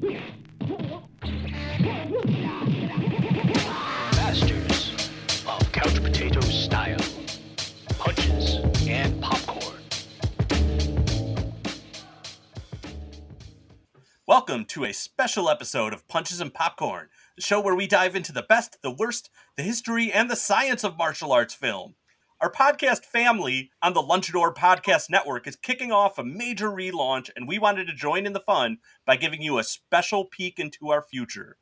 Masters of couch potato style, punches and popcorn. Welcome to a special episode of Punches and Popcorn, the show where we dive into the best, the worst, the history, and the science of martial arts film. Our podcast family on the Lunchador Podcast Network is kicking off a major relaunch, and we wanted to join in the fun by giving you a special peek into our future.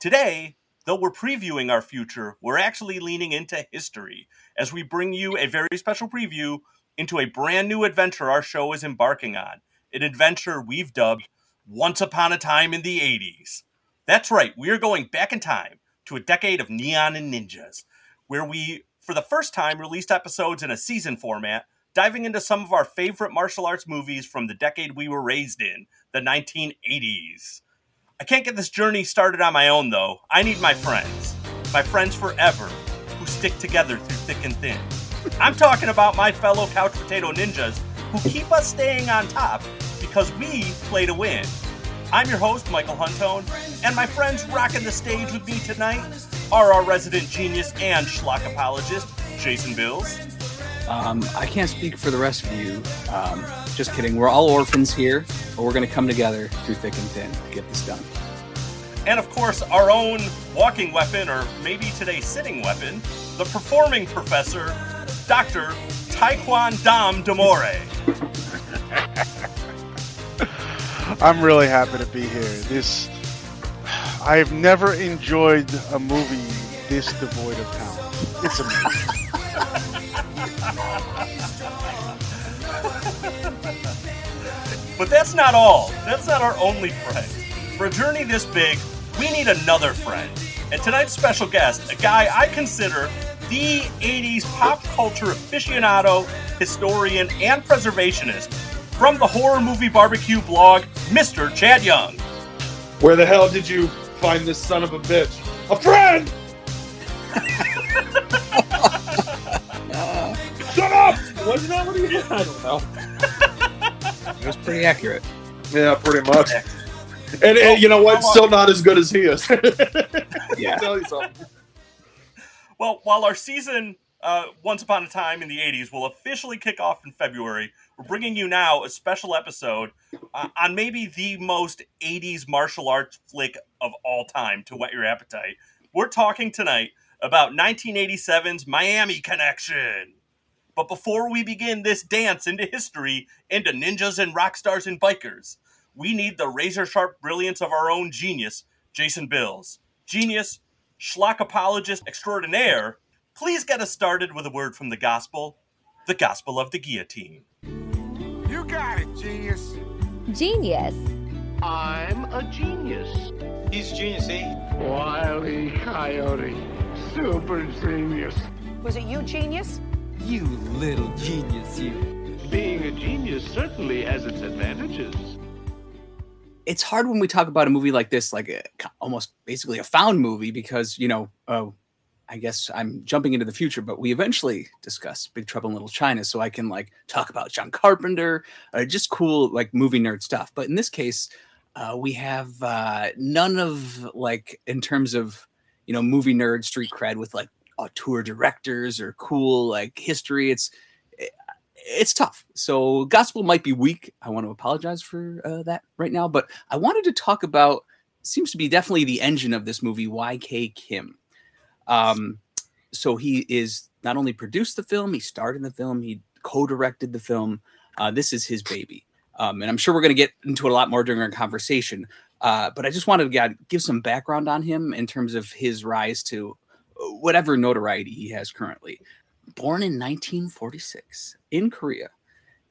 Today, though we're previewing our future, we're actually leaning into history as we bring you a very special preview into a brand new adventure our show is embarking on. An adventure we've dubbed Once Upon a Time in the 80s. That's right, we are going back in time to a decade of neon and ninjas, where we, for the first time, released episodes in a season format, diving into some of our favorite martial arts movies from the decade we were raised in, the 1980s. I can't get this journey started on my own, though. I need my friends, my friends forever, who stick together through thick and thin. I'm talking about my fellow couch potato ninjas who keep us staying on top because we play to win. I'm your host, Michael Huntone, and my friends rocking the stage with me tonight are our resident genius and schlock apologist, Jason Bills, Um, I can't speak for the rest of you. Um, just kidding. We're all orphans here, but we're going to come together through thick and thin to get this done. and of course, our own walking weapon, or maybe today sitting weapon, the performing professor, Dr. Taekwon Dom Demore. I'm really happy to be here. This I've never enjoyed a movie this devoid of talent. It's amazing. But that's not all. That's not our only friend. For a journey this big, we need another friend. And tonight's special guest, a guy I consider the 80s pop culture aficionado, historian, and preservationist from the horror movie barbecue blog, Mr. Chad Young. Where the hell did you find this son of a bitch? A friend! Shut up! Wasn't that what he I don't know. It was pretty accurate. Yeah, pretty much. And, and you know what? Oh, Still not as good as he is. Yeah. Tell you something. Well, while our season, uh, Once Upon a Time in the 80s, will officially kick off in February, we're bringing you now a special episode uh, on maybe the most 80s martial arts flick of all time to whet your appetite. We're talking tonight about 1987's Miami Connection. But before we begin this dance into history, into ninjas and rock stars and bikers, we need the razor sharp brilliance of our own genius, Jason Bills. Genius, schlock apologist extraordinaire, please get us started with a word from the gospel, the gospel of the guillotine. You got it, genius. Genius. I'm a genius. He's genius, eh? Wiley Coyote. Super genius. Was it you, genius? You little genius, you. Being a genius certainly has its advantages. It's hard when we talk about a movie like this, like a, almost basically a found movie, because, you know, uh, I guess I'm jumping into the future, but we eventually discuss Big Trouble in Little China, so I can like talk about John Carpenter, uh, just cool like movie nerd stuff. But in this case, uh, we have uh, none of like in terms of you know movie nerd street cred with like auteur directors or cool like history. It's eh, it's tough. So gospel might be weak. I want to apologize for uh, that right now, but I wanted to talk about seems to be definitely the engine of this movie, YK Kim. Um, so he is not only produced the film, he starred in the film, he co-directed the film. Uh, this is his baby, um, and I'm sure we're going to get into it a lot more during our conversation. Uh, but I just wanted to give some background on him in terms of his rise to whatever notoriety he has currently. Born in 1946 in Korea,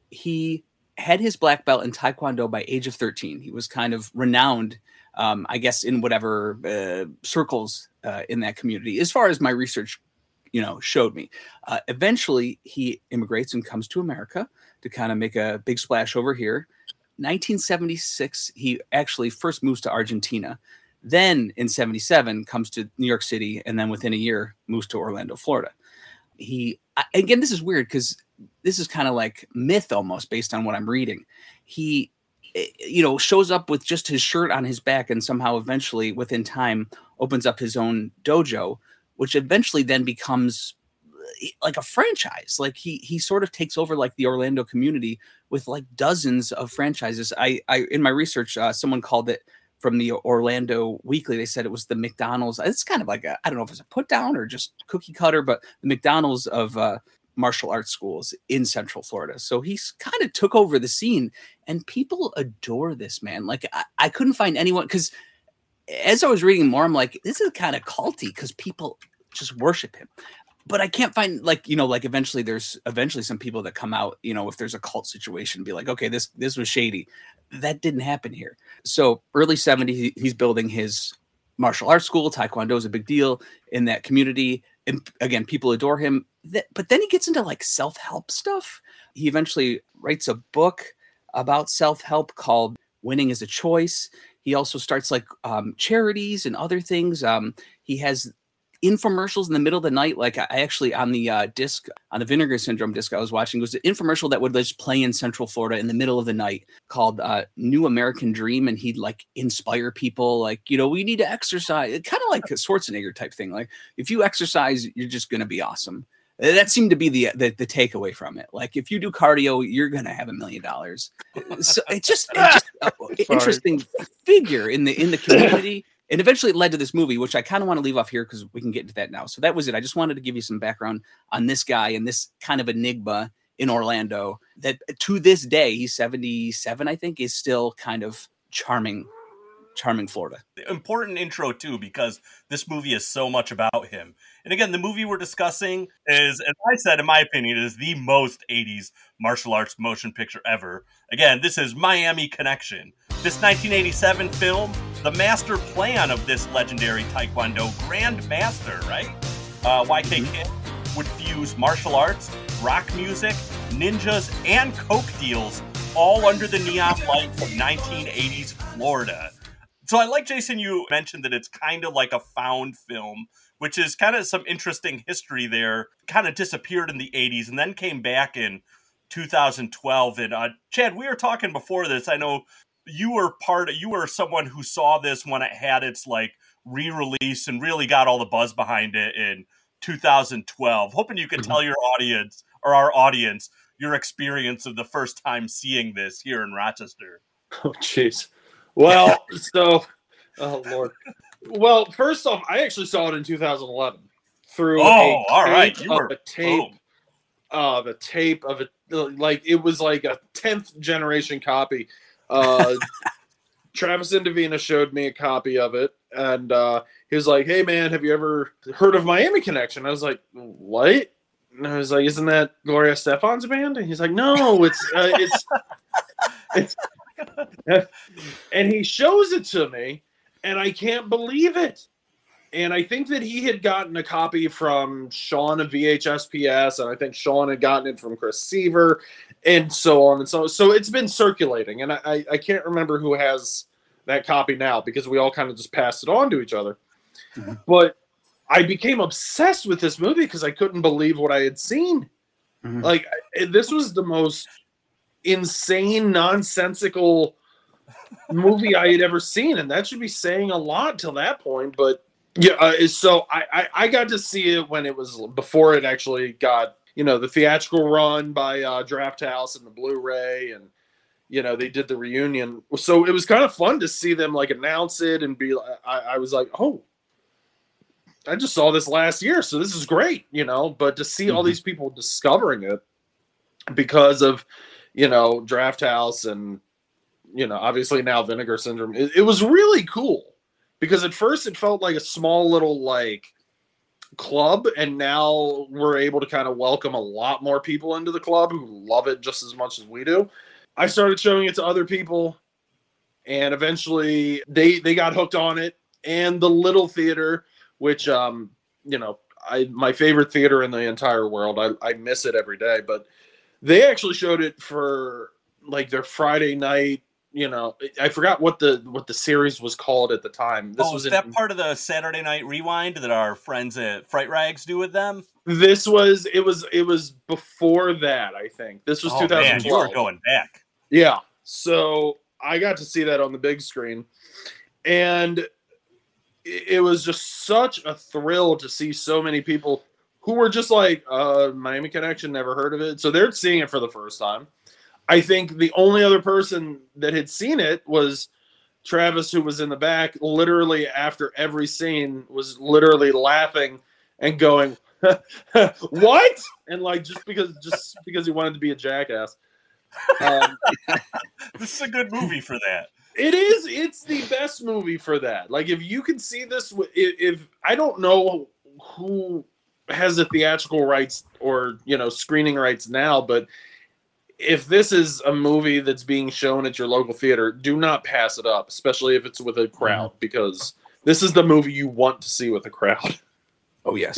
he had his black belt in Taekwondo by age of 13. He was kind of renowned, um, I guess, in whatever uh, circles uh, in that community. As far as my research, you know, showed me. Uh, eventually, he immigrates and comes to America to kind of make a big splash over here. 1976, he actually first moves to Argentina. Then in 77 comes to New York City, and then within a year moves to Orlando, Florida. He again, this is weird because this is kind of like myth almost based on what I'm reading. He you know, shows up with just his shirt on his back and somehow eventually within time opens up his own dojo, which eventually then becomes eh, like a franchise. Like he he sort of takes over like the Orlando community with like dozens of franchises. I I in my research, uh, someone called it from the Orlando Weekly. They said it was the McDonald's. It's kind of like a I don't know if it's a put down or just cookie cutter, but the McDonald's of uh, martial arts schools in Central Florida. So he's kind of took over the scene, and people adore this man. Like I, I couldn't find anyone because as I was reading more, I'm like, this is kind of culty because people just worship him. But I can't find like you know like eventually there's eventually some people that come out you know if there's a cult situation be like okay this this was shady that didn't happen here so early 70s he's building his martial arts school taekwondo is a big deal in that community and again people adore him but then he gets into like self-help stuff. He eventually writes a book about self-help called winning is a choice. He also starts like um, charities and other things. Um, he has infomercials in the middle of the night like i actually on the uh, disc on the vinegar syndrome disc i was watching was an infomercial that would just play in central florida in the middle of the night called uh, new american dream and he'd like inspire people like you know we need to exercise kind of like a schwarzenegger type thing like if you exercise you're just going to be awesome that seemed to be the, the the takeaway from it. Like if you do cardio, you're gonna have a million dollars. So it's just, it's just interesting figure in the in the community. And eventually it led to this movie, which I kind of want to leave off here because we can get into that now. So that was it. I just wanted to give you some background on this guy and this kind of enigma in Orlando that uh, to this day, he's 77, I think, is still kind of charming, charming Florida. Important intro too, because this movie is so much about him. And again, the movie we're discussing is, as I said, in my opinion, is the most 80s martial arts motion picture ever. Again, this is Miami Connection. This 1987 film, the master plan of this legendary Taekwondo Grand Master, right? Uh, YK Kim would fuse martial arts, rock music, ninjas, and coke deals all under the neon lights of 1980s Florida. So I like Jason. You mentioned that it's kind of like a found film, which is kind of some interesting history there. Kind of disappeared in the '80s and then came back in 2012. And uh, Chad, we were talking before this. I know you were part. Of, you were someone who saw this when it had its like re-release and really got all the buzz behind it in 2012. Hoping you can mm-hmm. tell your audience or our audience your experience of the first time seeing this here in Rochester. Oh, jeez. Well, so, oh lord. Well, first off, I actually saw it in 2011 through. Oh, a all right. You were a tape boom. of a tape of it. Like it was like a 10th generation copy. Uh, Travis Indovina showed me a copy of it, and uh, he was like, "Hey, man, have you ever heard of Miami Connection?" I was like, "What?" And I was like, "Isn't that Gloria Estefan's band?" And he's like, "No, it's uh, it's it's." and he shows it to me, and I can't believe it. And I think that he had gotten a copy from Sean of VHSPS, and I think Sean had gotten it from Chris Seaver, and so on and so. on. So it's been circulating, and I, I, can't remember who has that copy now because we all kind of just passed it on to each other. Mhm. But I became obsessed with this movie because I couldn't believe what I had seen. Mhm. Like this was the most insane, nonsensical movie I had ever seen, and that should be saying a lot till that point. But yeah, uh, so I, I I got to see it when it was before it actually got you know the theatrical run by uh, Drafthouse and the Blu-ray, and you know they did the reunion. So it was kind of fun to see them like announce it and be. like- I, I was like, oh. I just saw this last year, so this is great, you know. But to see all Mhm. these people discovering it because of, you know, Drafthouse and, you know, obviously now Vinegar Syndrome, it, it was really cool because at first it felt like a small little like club, and now we're able to kind of welcome a lot more people into the club who love it just as much as we do. I started showing it to other people, and eventually they they got hooked on it. And the little theater, which um, you know, I my favorite theater in the entire world. I, I miss it every day, but they actually showed it for like their Friday night. You know, I forgot what the what the series was called at the time. This oh, was in, that part of the Saturday Night Rewind that our friends at Fright Rags do with them? this was it was it was before that. I think this was oh, man, you 2012. were going back. Yeah. So I got to see that on the big screen, and it it was just such a thrill to see so many people who were just like uh, Miami Connection, never heard of it, so they're seeing it for the first time. I think the only other person that had seen it was Travis, who was in the back. Literally after every scene, was literally laughing and going, "What?" and like just because just because he wanted to be a jackass. Um, This is a good movie for that. it is. It's the best movie for that. Like, if you can see this, if, if I don't know who has the theatrical rights or you know screening rights now, but if this is a movie that's being shown at your local theater, do not pass it up, especially if it's with a crowd, because this is the movie you want to see with a crowd. Oh yes.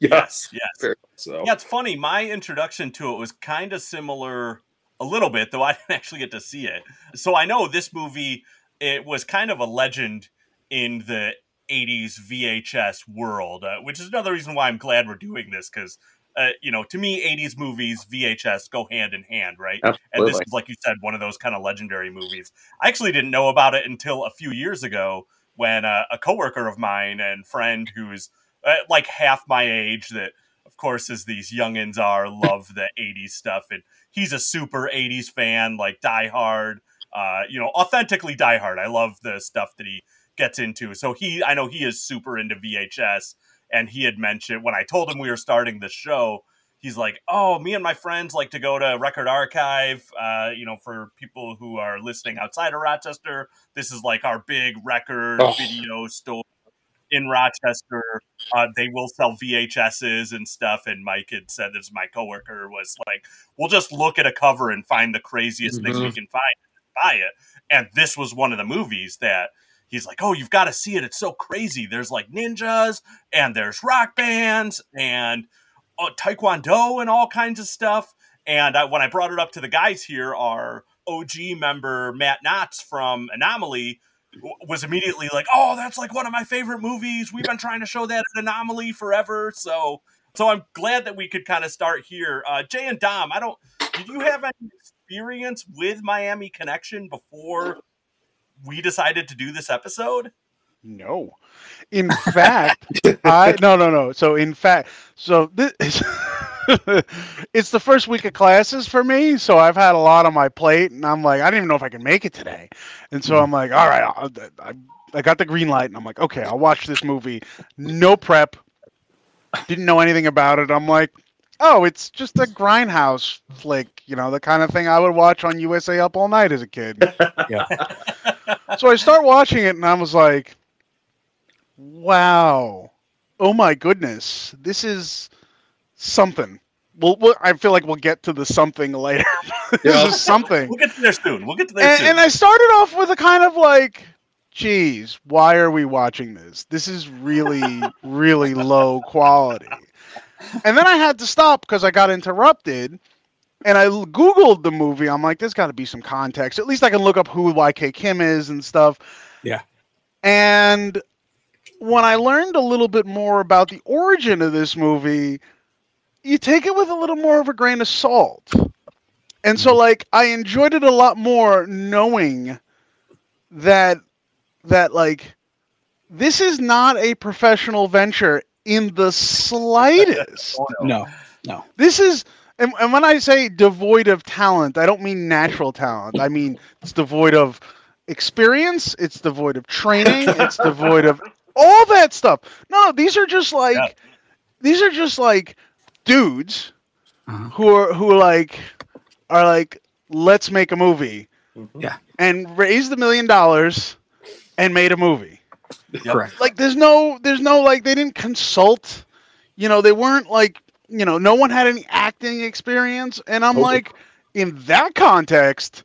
yes, Yes. Very much so. Yeah, it's funny. My introduction to it was kind of similar a little bit, though I didn't actually get to see it. So I know this movie it was kind of a legend in the 80s VHS world, uh, which is another reason why I'm glad we're doing this because uh, you know, to me 80s movies VHS go hand in hand, right? And this is like you said one of those kind of legendary movies. I actually didn't know about it until a few years ago when uh, a coworker of mine and friend who's uh, like half my age that of course as these youngins are love the 80s stuff and he's a super 80s fan like die hard uh, you know authentically die hard i love the stuff that he gets into so he i know he is super into vhs and he had mentioned when i told him we were starting the show he's like oh me and my friends like to go to record archive uh, you know for people who are listening outside of rochester this is like our big record Oh. video store in Rochester. Uh, they will sell VHSs and stuff. And Mike had said this. My coworker was like, "We'll just look at a cover and find the craziest things we can find, and buy it." And this was one of the movies that he's like, "Oh, you've got to see it. It's so crazy. There's like ninjas and there's rock bands and uh, taekwondo and all kinds of stuff." And I, when I brought it up to the guys here, our OG member Matt Knotts from Anomaly was immediately like, "Oh, that's like one of my favorite movies. We've been trying to show that at Anomaly forever." So, so I'm glad that we could kind of start here. Uh, Jay and Dom, I don't. Did you have any experience with Miami Connection before we decided to do this episode? No. In fact, I no no no. So in fact, so this it's the first week of classes for me, so I've had a lot on my plate, and I'm like, I don't even know if I can make it today, and so hmm. I'm like, all right, I'll, I, I got the green light, and I'm like, okay, I'll watch this movie, no prep, didn't know anything about it. I'm like, oh, it's just a grindhouse flick, you know, the kind of thing I would watch on USA Up All Night as a kid. yeah. so I start watching it, and I was like, wow, oh my goodness, this is something. Well, we'll I feel like we'll get to the something later. this Yeah. is something. We'll get to there soon. We'll get to there And, soon. and I started off with a kind of like, geez, why are we watching this? This is really, really low quality. And then I had to stop because I got interrupted. And I Googled the movie. I'm like, there's got to be some context. At least I can look up who YK Kim is and stuff. Yeah. And when I learned a little bit more about the origin of this movie, you take it with a little more of a grain of salt. And so mm-hmm. like I enjoyed it a lot more knowing that that like this is not a professional venture in the slightest. No, no. This is and, and when I say devoid of talent, I don't mean natural talent. I mean it's devoid of experience, it's devoid of training, it's devoid of all that stuff. No, these are just like Yeah. these are just like dudes Uh-huh. who are who like are like let's make a movie Yeah. and raised the million dollars and made a movie Yep. Correct. like there's no there's no like they didn't consult you know they weren't like you know no one had any acting experience and i'm Nope. like in that context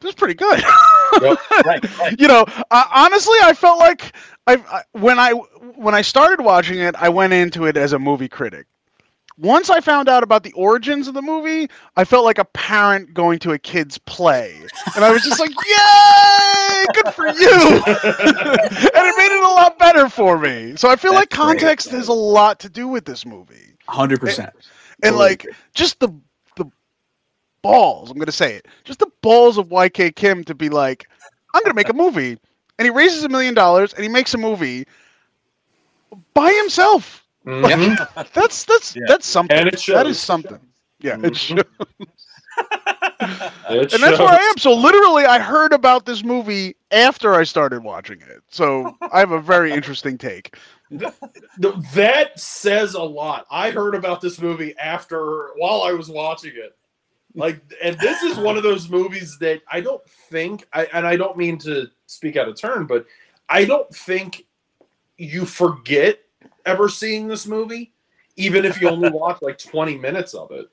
this is pretty good right, right. you know uh, honestly i felt like I, I when i when i started watching it i went into it as a movie critic once i found out about the origins of the movie i felt like a parent going to a kid's play and i was just like yay good for you and it made it a lot better for me so i feel like That's great. context has a lot to do with this movie Hundred percent. and Totally like just the the balls. I'm going to say it. Just the balls of YK Kim to be like, I'm going to make a movie, and he raises a million dollars and he makes a movie by himself. Mhm. That's that's Yeah. that's something. It shows. is something. Yeah, it Mhm. shows. It and that's where I am. So literally, I heard about this movie after I started watching it. So I have a very interesting take. That says a lot. I heard about this movie after while I was watching it. Like, and this is one of those movies that I don't think, I, and I don't mean to speak out of turn, but I don't think you forget ever seeing this movie, even if you only watch like 20 minutes of it.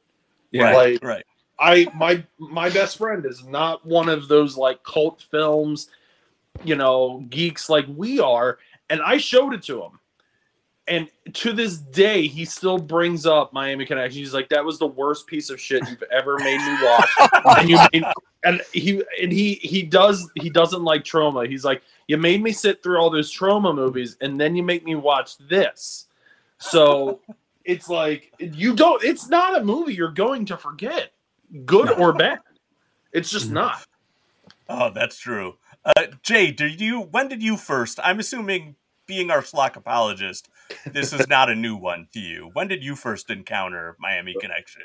Yeah. Like, right. I my my best friend is not one of those like cult films, you know, geeks like we are, and I showed it to him. And to this day, he still brings up Miami Connection. He's like, "That was the worst piece of shit you've ever made me watch." and you made, and he and he he does he doesn't like trauma. He's like, "You made me sit through all those trauma movies, and then you make me watch this." So it's like you don't. It's not a movie you're going to forget good or bad. It's just Mhm. not. Oh, that's true. Uh, Jay, did you? When did you first? I'm assuming, being our schlock apologist, this is not a new one to you. When did you first encounter Miami Connection?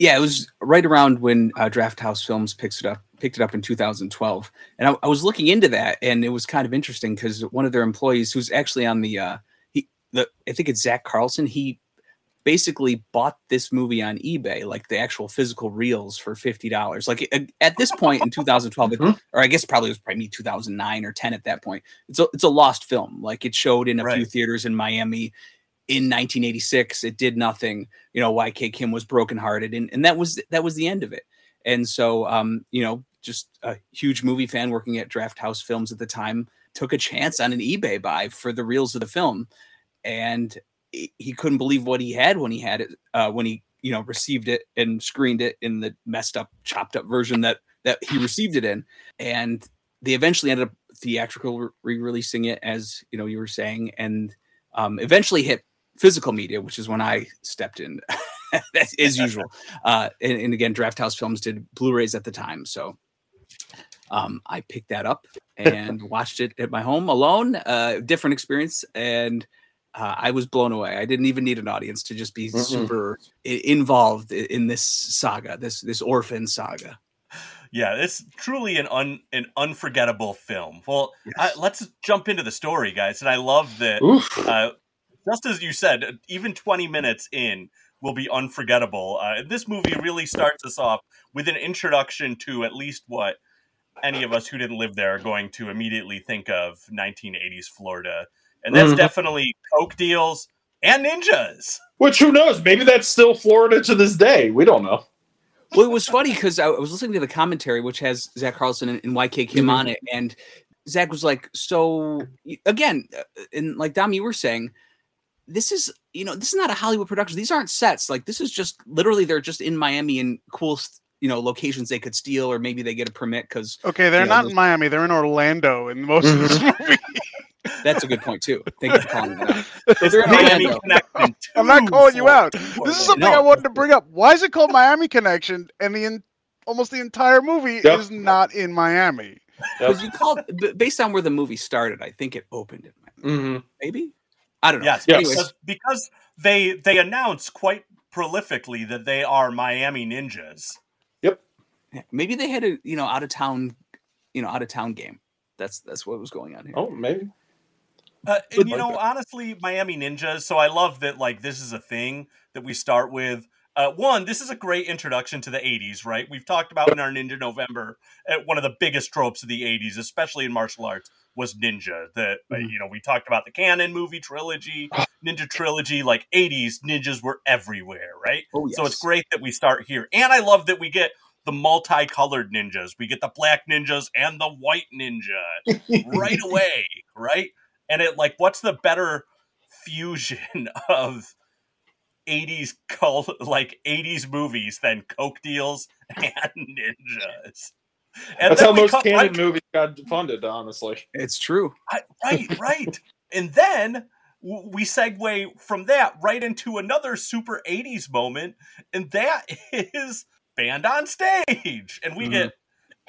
Yeah, it was right around when uh, Drafthouse Films picks it up, picked it up in 2012, and I, I was looking into that, and it was kind of interesting because one of their employees, who's actually on the, uh, he, the, I think it's Zack Carlson, he basically bought this movie on eBay, like the actual physical reels for fifty dollars. Like at- this point in 2012, it- Mhm. or I guess probably it was probably 2009 or 10 at that point. It's a it's a lost film. Like it showed in a few theaters in Miami in 1986. It did nothing. You know, YK Kim was brokenhearted, and and that was that was the end of it. And so, um, you know, just a huge movie fan working at Drafthouse Films at the time took a chance on an eBay buy for the reels of the film, and he couldn't believe what he had when he had it uh, when he you know received it and screened it in the messed up, chopped up version that that he received it in, and they eventually ended up theatrical re-releasing it as you know you were saying, and um, eventually hit physical media, which is when I stepped in, as, as usual. Uh, and, and again, Drafthouse Films did Blu-rays at the time, so um, I picked that up and watched it at my home alone. Uh, different experience, and uh, I was blown away. I didn't even need an audience to just be Mm-mm. super I- involved in this saga, this this orphan saga. Yeah, it's truly an un, an unforgettable film. Well, I, let's jump into the story, guys. And I love that. Uh, just as you said, even 20 minutes in will be unforgettable. Uh, this movie really starts us off with an introduction to at least what any of us who didn't live there are going to immediately think of 1980s Florida. And that's Mhm. definitely Coke deals and ninjas. Which who knows? Maybe that's still Florida to this day. We don't know. well, it was funny because I was listening to the commentary, which has Zack Carlson and, and YK Kim Mhm. on it, and Zack was like, "So again, uh, and like Dom, you were saying, this is you know this is not a Hollywood production. These aren't sets. Like this is just literally they're just in Miami in cool you know locations they could steal, or maybe they get a permit because Okay, they're Yeah, not those- in Miami. They're in Orlando in most of this movie. that's a good point too. Thank you for calling it out. So they're in Miami Orlando. Connection I'm not calling you out. This is something No. I wanted to bring up. Why is it called Miami Connection? And the in, almost the entire movie Yep. is not in Miami. Because you called based on where the movie started, I think it opened in Miami. Mm-hmm. Maybe I don't know. Yes, Yes. Anyways, because, because they they announce quite prolifically that they are Miami ninjas. Yeah, maybe they had a you know out of town, you know out of town game. That's that's what was going on here. Oh, maybe. Uh, and you know, that. honestly, Miami Ninjas. So I love that. Like this is a thing that we start with. Uh, one, this is a great introduction to the '80s, right? We've talked about in our Ninja November. Uh, one of the biggest tropes of the '80s, especially in martial arts, was ninja. That uh, Mhm. you know, we talked about the Cannon movie trilogy, ninja trilogy. Like '80s ninjas were everywhere, right? Oh So it's great that we start here. And I love that we get the multicolored ninjas. We get the black ninjas and the white ninja right away, right? And it like what's the better fusion of 80s cult like 80s movies than coke deals and ninjas. And That's how most cut Cannon right movies got funded, honestly. It's true. I- right, right. And then we segue from that right into another super 80s moment, and that is band on stage, and we Mhm. get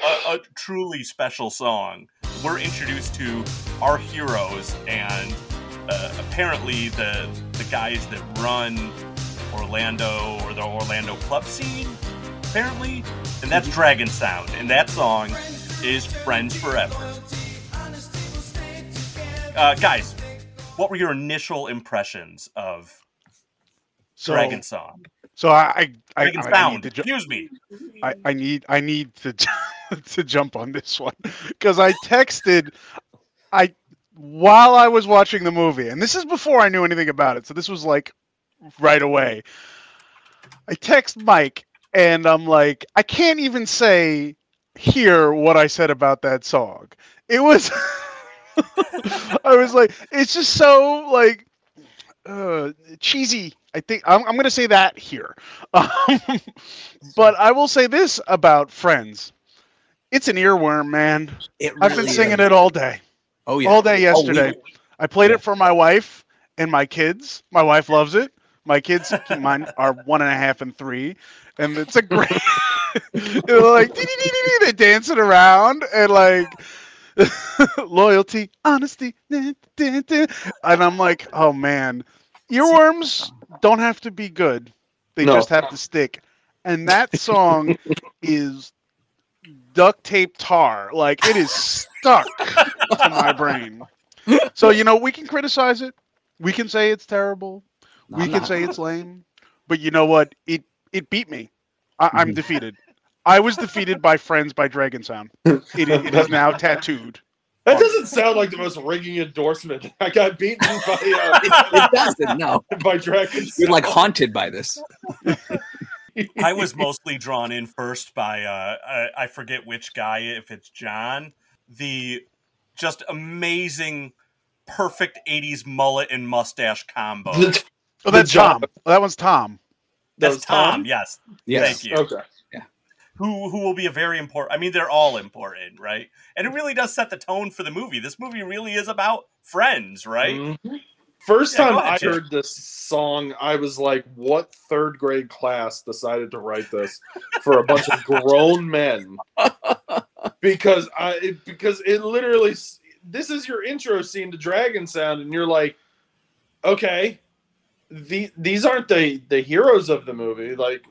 a, a truly special song. We're introduced to our heroes, and uh, apparently the the guys that run Orlando or the Orlando club scene, apparently, and that's Dragon Sound, and that song is "Friends Forever." Uh, guys, what were your initial impressions of So, Dragon Song? so I, I, I, Dragon I Sound. need ju- Excuse me. I, I need I need to to jump on this one because I texted I while I was watching the movie, and this is before I knew anything about it, so this was like right away. I text Mike and I'm like, I can't even say here what I said about that song. It was I was like, it's just so like uh, cheesy. I think I'm, I'm going to say that here. Um, but I will say this about Friends: it's an earworm, man. It I've been singing is. it all day, Oh yeah. all day Oh, we- yesterday. I played Yeah. it for my wife and my kids. My wife loves it. My kids, mine are one and a half and three, and it's a great. They're like they're dancing around and like loyalty, honesty, and I'm like, oh man, earworms don't have to be good; they No. just have to stick. And that song is duct tape tar, like it is stuck to my brain. So you know, we can criticize it, we can say it's terrible, No, we can not. say it's lame, but you know what? It it beat me. I, I'm defeated. I was defeated by Friends by Dragon Sound. It, it is now tattooed. That doesn't sound like the most ringing endorsement. I got beaten by it doesn't. No, uh, by dragons. you're like haunted by this. I was mostly drawn in first by uh, I, I forget which guy, if it's John, the just amazing, perfect '80s mullet and mustache combo. Oh, that's job. Tom. That one's Tom. That's was Tom. Tom? Yes, Yes. thank you. Okay. Who who will be a very important? I mean, they're all important, right? And it really does set the tone for the movie. This movie really is about friends, right? Mhm. First Yeah, time ahead, I Jim. heard this song, I was like, "What third grade class decided to write this for a bunch of grown men?" Because I it, because it literally this is your intro scene to Dragon Sound, and you're like, "Okay, the, these aren't the the heroes of the movie." Like,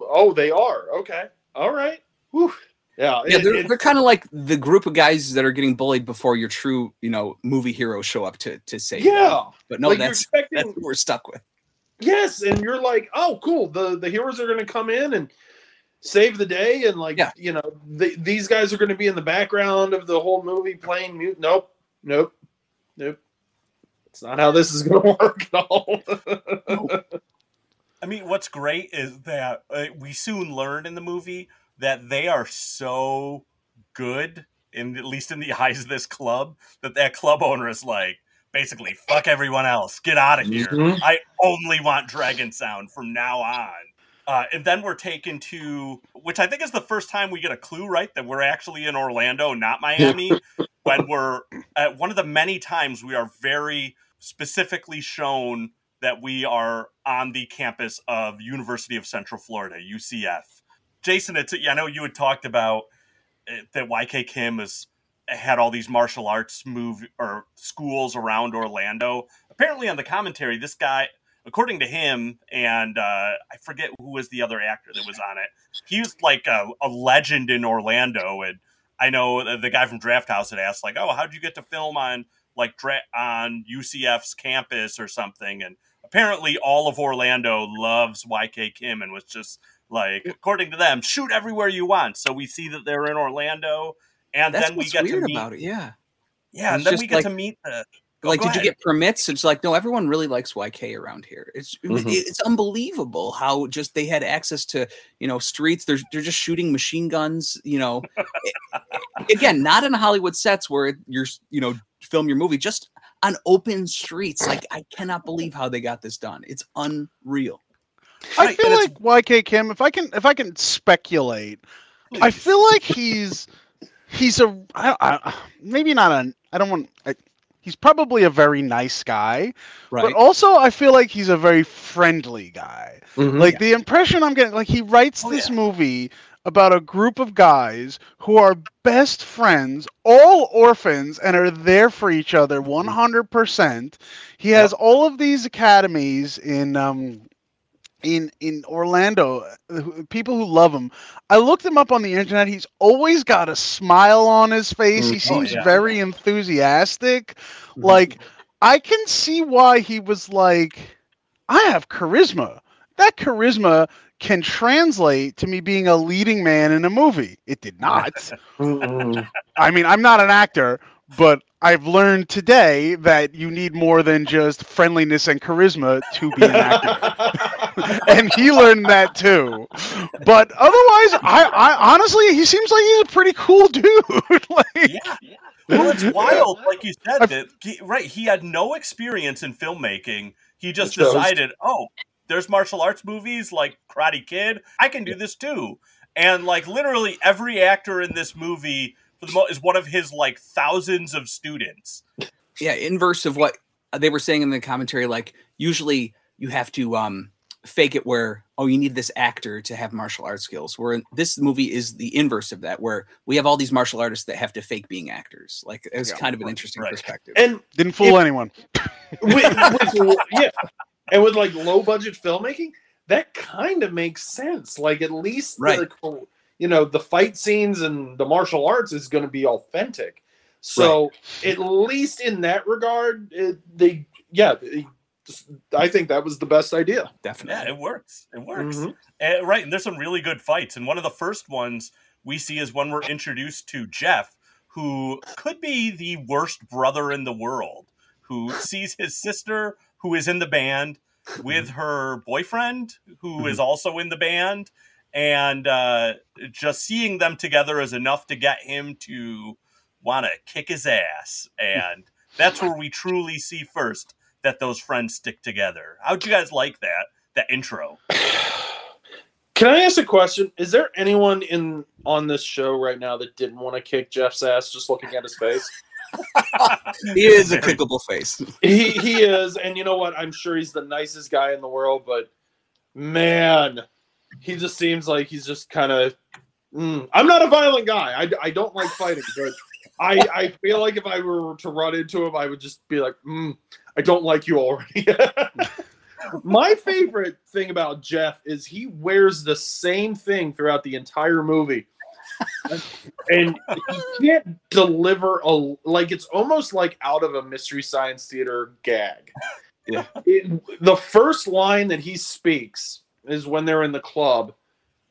oh, they are. Okay, all right. Whew. Yeah, Yeah, it- they're, it- they're kind of like the group of guys that are getting bullied before your true, you know, movie heroes show up to to save them. yeah. But no, like that's that's what we're stuck with. Yes, and you're like, oh, cool. The the heroes are going to come in and save the day, and like, Yeah. you know, th- these guys are going to be in the background of the whole movie playing mute. Nope, nope, nope. It's not how this is going to work at all. I mean, what's great is that uh, we soon learn in the movie that they are so good, in at least in the eyes of this club, that that club owner is like, basically, fuck everyone else, get out of here. Mhm. I only want Dragon Sound from now on. Uh, and then we're taken to, which I think is the first time we get a clue, right? That we're actually in Orlando, not Miami. when we're at one of the many times we are very specifically shown that we are on the campus of University of Central Florida, UCF. Jason, it's, I know you had talked about uh, that YK Kim has had all these martial arts move or schools around Orlando. Apparently, on the commentary, this guy, according to him, and uh, I forget who was the other actor that was on it. He was like a, a legend in Orlando, and I know the- the guy from Drafthouse had asked, like, "Oh, how'd you get to film on like dra- on UCF's campus or something?" And apparently, all of Orlando loves YK Kim and was just like, according to them, shoot everywhere you want. So we see that they're in Orlando, and That's then we what's get weird to meet. about it. Yeah. Yeah, and It's then we get like- to meet the. Oh, like, go did you get permits? It's like, no, everyone really likes YK around here. It's Mhm. it's unbelievable how just they had access to you know streets. They're they're just shooting machine guns. You know, again, not in Hollywood sets where you're you know film your movie, just on open streets. Like, I cannot believe how they got this done. It's unreal. I Right, feel and like YK Kim. If I can, if I can speculate, I feel like he's he's a I, I, maybe not a. I don't want. I, he's probably a very nice guy, Right. but also I feel like he's a very friendly guy. Mhm. Like the impression I'm getting, like he writes Oh, this yeah. movie about a group of guys who are best friends, all orphans, and are there for each other 100%. He has all of these academies in um in in Orlando, uh, people who love him. I looked him up on the internet. He's always got a smile on his face. He Mm. Oh, seems yeah. very enthusiastic. Mhm. Like I can see why he was like, I have charisma. That charisma can translate to me being a leading man in a movie. It did not. Mm-hmm. I mean, I'm not an actor, but I've learned today that you need more than just friendliness and charisma to be an actor. and he learned that too. But otherwise, I, I honestly, he seems like he's a pretty cool dude. like, yeah. Well, it's wild, like you said. I've- That he, right, he had no experience in filmmaking. He just decided, oh, there's martial arts movies like Karate Kid. I can do this too. And like literally every actor in this movie for the mo- is one of his like thousands of students. yeah, inverse of what they were saying in the commentary. Like usually you have to um fake it where oh you need this actor to have martial arts skills. Where this movie is the inverse of that, where we have all these martial artists that have to fake being actors. Like it's Yeah, kind of an interesting right. perspective. and didn't fool If- anyone. with, with yeah, and with like low budget filmmaking, that kind of makes sense. Like at least Right. the, you know the fight scenes and the martial arts is going to be authentic. So at least in that regard, it, they yeah, it- I think that was the best idea. Definitely. Yeah, it works. It works. Mhm. And, right, and there's some really good fights. And one of the first ones we see is when we're introduced to Jeff, who could be the worst brother in the world, who sees his sister, who is in the band, with her boyfriend, who is also in the band, and uh, just seeing them together is enough to get him to want to kick his ass. And that's where we truly see first that those friends stick together. How'd you guys like that? That intro. Can I ask a question? Is there anyone in on this show right now that didn't want to kick Jeff's ass just looking at his face? He is a kickable face. he he is, and you know what? I'm sure he's the nicest guy in the world, but man, he just seems like he's just kind of. Mm, I'm not a violent guy. I, I don't like fighting, but I I feel like if I were to run into him, I would just be like, mm, I don't like you already. My favorite thing about Jeff is he wears the same thing throughout the entire movie. And he can't deliver a like it's almost like out of a mystery science theater gag. Yeah. It, the first line that he speaks is when they're in the club,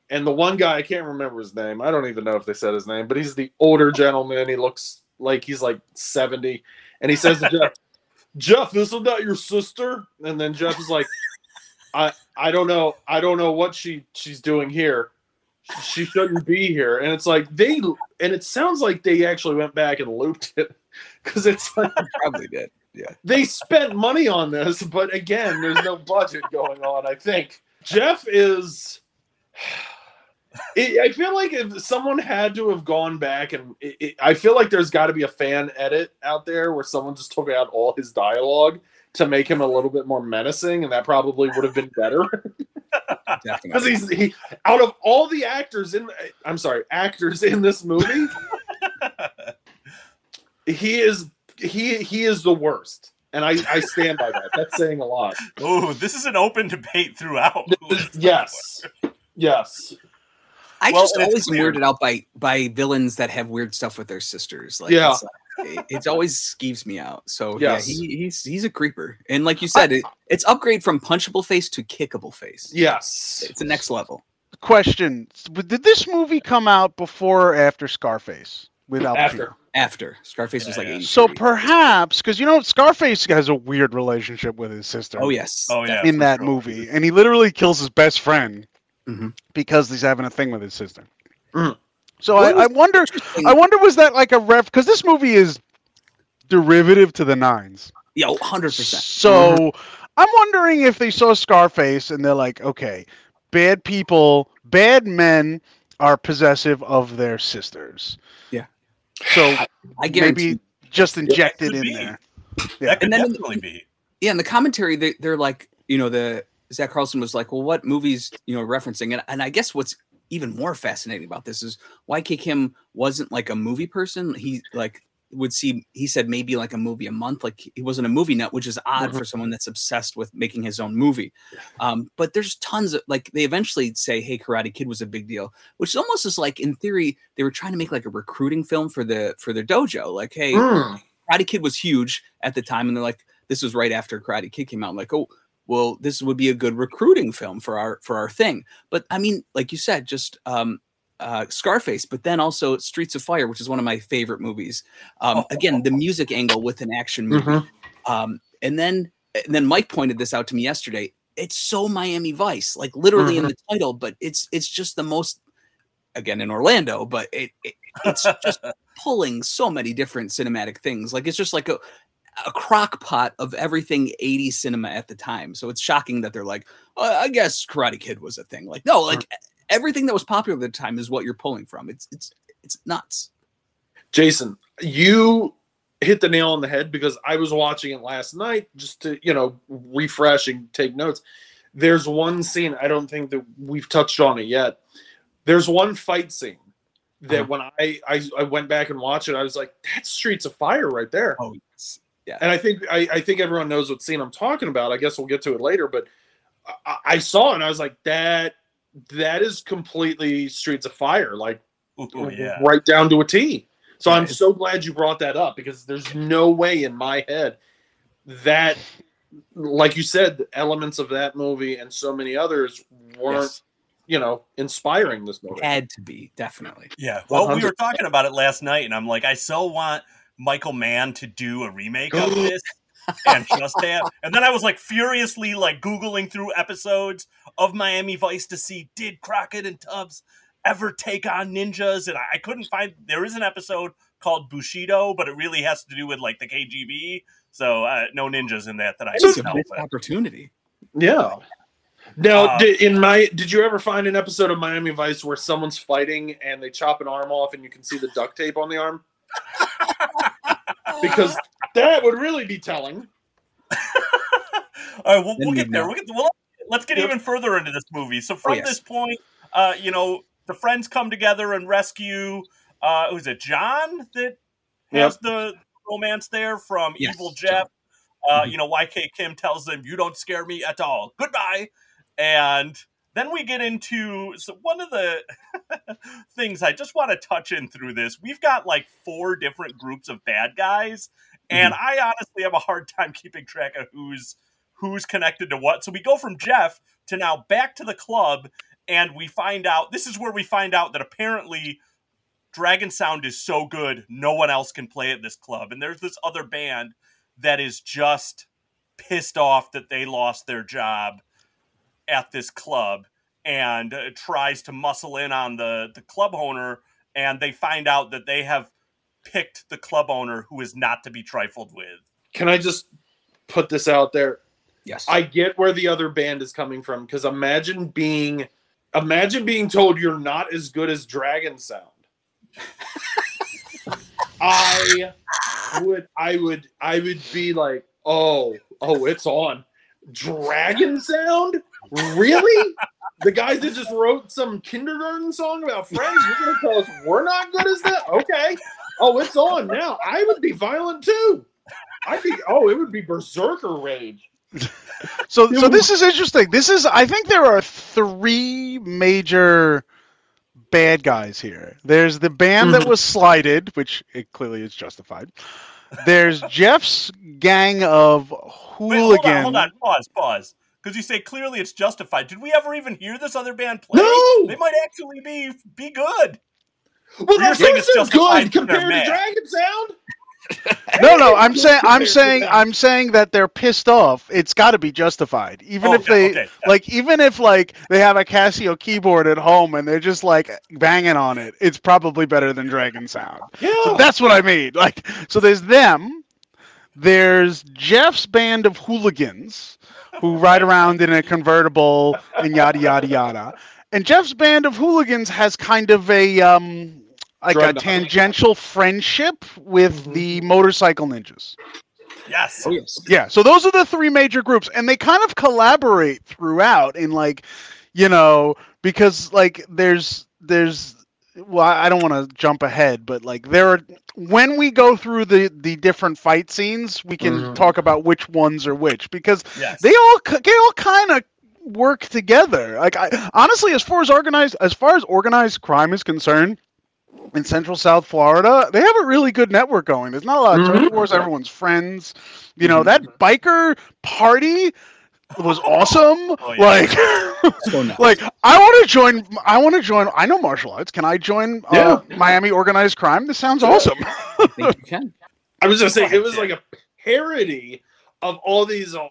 and the one guy I can't remember his name. I don't even know if they said his name, but he's the older gentleman. He looks like he's like seventy, and he says to Jeff, "Jeff, isn't that your sister?" And then Jeff is like, "I I don't know. I don't know what she she's doing here." She shouldn't be here and it's like they and it sounds like they actually went back and looped it because it's like Probably did. Yeah. they spent money on this but again there's no budget going on i think jeff is it, i feel like if someone had to have gone back and it, it- i feel like there's got to be a fan edit out there where someone just took out all his dialogue to make him a little bit more menacing and that probably would have been better because he's he out of all the actors in I'm sorry actors in this movie, he is he he is the worst, and I I stand by that. That's saying a lot. Oh, this is an open debate throughout. Yes, yes, I Well, just always weirded out by by villains that have weird stuff with their sisters. Like, Yeah. it's, like, it always skeeves me out. So Yes. yeah, he, he's he's a creeper. And like you said, it, it's upgrade from punchable face to kickable face. yes. It's the next level. Question: Did this movie come out before or after Scarface with Al Pacino? After After Scarface was like yeah. 80. So perhaps because you know Scarface has a weird relationship with his sister. oh yes. Oh, yeah. in that sure. movie, and he literally kills his best friend Mhm. because he's having a thing with his sister. Mm. So I, I wonder, I wonder, was that like a ref? Because this movie is derivative to the nines. Yeah, oh, 100%. So I'm wondering if they saw Scarface and they're like, okay, bad people, bad men are possessive of their sisters. Yeah. So I guarantee maybe just injected could in be. there. That could And then in the- be. Yeah, in the commentary, they, they're like, you know, the Zack Carlson was like, well, what movies, you know, referencing? And, and I guess what's even more fascinating about this is YK Kim wasn't like a movie person. He like would see, he said maybe like a movie a month. Like he wasn't a movie nut, which is odd Mhm. for someone that's obsessed with making his own movie. Um, but there's tons of like, they eventually say, hey, Karate Kid was a big deal, which is almost is like, in theory, they were trying to make like a recruiting film for the, for their dojo. Like, hey, Mm. Karate Kid was huge at the time, and they're like, this was right after Karate Kid came out. I'm like, oh, well, this would be a good recruiting film for our for our thing. But I mean, like you said, just um, uh, Scarface, but then also Streets of Fire, which is one of my favorite movies. Um, again, the music angle with an action movie, Mhm. um, and then and then Mike pointed this out to me yesterday. It's so Miami Vice, like literally in the title, but it's it's just the most again in Orlando, but it, it it's just pulling so many different cinematic things. Like it's just like a a crock pot of everything 80s cinema at the time. So it's shocking that they're like, oh, I guess Karate Kid was a thing. Like, no, like everything that was popular at the time is what you're pulling from. It's it's it's nuts. Jason, you hit the nail on the head because I was watching it last night just to, you know, refresh and take notes. There's one scene, I don't think that we've touched on it yet. There's one fight scene that Uh-huh. when I, I I went back and watched it, I was like, that's Streets of Fire right there. Oh yes. And I think I, I think everyone knows what scene I'm talking about. I guess we'll get to it later, but I, I saw it and I was like, that that is completely Streets of Fire, like Ooh, oh, yeah. right down to a T. So Yeah, I'm so glad you brought that up because there's no way in my head that, like you said, the elements of that movie and so many others weren't, Yes. you know, inspiring this movie. Had to be, definitely. Yeah. Well, we 100%. were talking about it last night, and I'm like, I so want Michael Mann to do a remake of this and just have. And then I was like furiously like googling through episodes of Miami Vice to see did Crockett and Tubbs ever take on ninjas, and I, I couldn't find. There is an episode called Bushido, but it really has to do with like the KGB. So uh, no ninjas in that that I It's can a tell. missed opportunity. Yeah. Now, Uh, did, in my, did you ever find an episode of Miami Vice where someone's fighting and they chop an arm off and you can see the duct tape on the arm? Because that would really be telling. All right, we'll, we'll get there. We'll get, well, let's get Yep. even further into this movie. So from yes. this point, uh, you know, the friends come together and rescue. Uh, was it John that has the romance there from Yes, Evil Jeff? Uh, Mhm. You know, YK Kim tells them, "You don't scare me at all. Goodbye." And then we get into so one of the things I just want to touch in through this. We've got like four different groups of bad guys, mm-hmm. and I honestly have a hard time keeping track of who's who's connected to what. So we go from Jeff to now back to the club, and we find out this is where we find out that apparently Dragon Sound is so good, no one else can play at this club. And there's this other band that is just pissed off that they lost their job at this club and uh, tries to muscle in on the the club owner and they find out that they have picked the club owner who is not to be trifled with. Can I just put this out there? Yes. I get where the other band is coming from because imagine being imagine being told you're not as good as Dragon Sound. I would I would I would be like, oh, oh, it's on. Dragon Sound? Really? the guys that just wrote some kindergarten song about friends, you're gonna tell us we're not good as that? Okay. Oh, it's on now. I would be violent too. I'd be oh, it would be berserker rage. So, so this is interesting. This is, I think there are three major bad guys here. There's the band that mm-hmm. was slighted, which it clearly is justified. There's Jeff's gang of Wait, hold on, hold on, pause, pause. Because you say clearly it's justified. Did we ever even hear this other band play? No! They might actually be be good. Well, You're that's saying it's good because they're compared to. Dragon Sound. No, no, I'm saying, I'm saying, I'm saying that they're pissed off. It's got to be justified, even oh, if Okay, they, okay. like, even if like they have a Casio keyboard at home and they're just like banging on it. It's probably better than Dragon Sound. Yeah. So that's what I mean. Like, so there's them. There's Jeff's band of hooligans who ride around in a convertible and yada yada yada. And Jeff's band of hooligans has kind of a um like a Dreadnought. tangential friendship with Mhm. the motorcycle ninjas. Yes. Oh yes. Yeah, so those are the three major groups, and they kind of collaborate throughout in like, you know, because like there's there's well, I don't want to jump ahead, but like there are when we go through the the different fight scenes, we can Mhm. talk about which ones are which because Yes. they all they all kind of work together. Like I, honestly, as far as organized as far as organized crime is concerned, in Central South Florida, they have a really good network going. There's not a lot of turf wars. Everyone's friends. You know that biker party was awesome. Oh, yeah. Like. So nuts. Like I want to join. I want to join. I know martial arts. Can I join uh, Miami organized crime? This sounds awesome. I think you can. I was just saying Go it was like a parody of all these uh,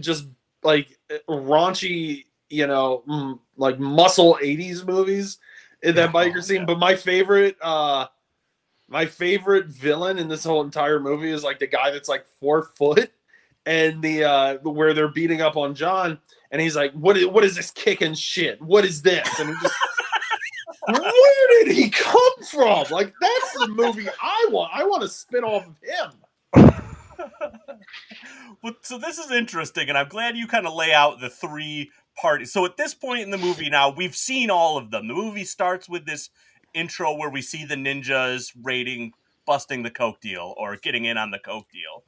just like raunchy, you know, mm, like muscle '80s movies in that Yeah. biker scene. But my favorite, uh my favorite villain in this whole entire movie is like the guy that's like four foot, and the uh where they're beating up on John, and he's like, "What is what is this kicking shit? What is this?" And he just. Where did he come from? Like that's the movie I want. I want to spin off of him. well, so this is interesting, and I'm glad you kind of lay out the three parties. So at this point in the movie now, we've seen all of them. The movie starts with this intro where we see the ninjas raiding, busting the coke deal or getting in on the coke deal,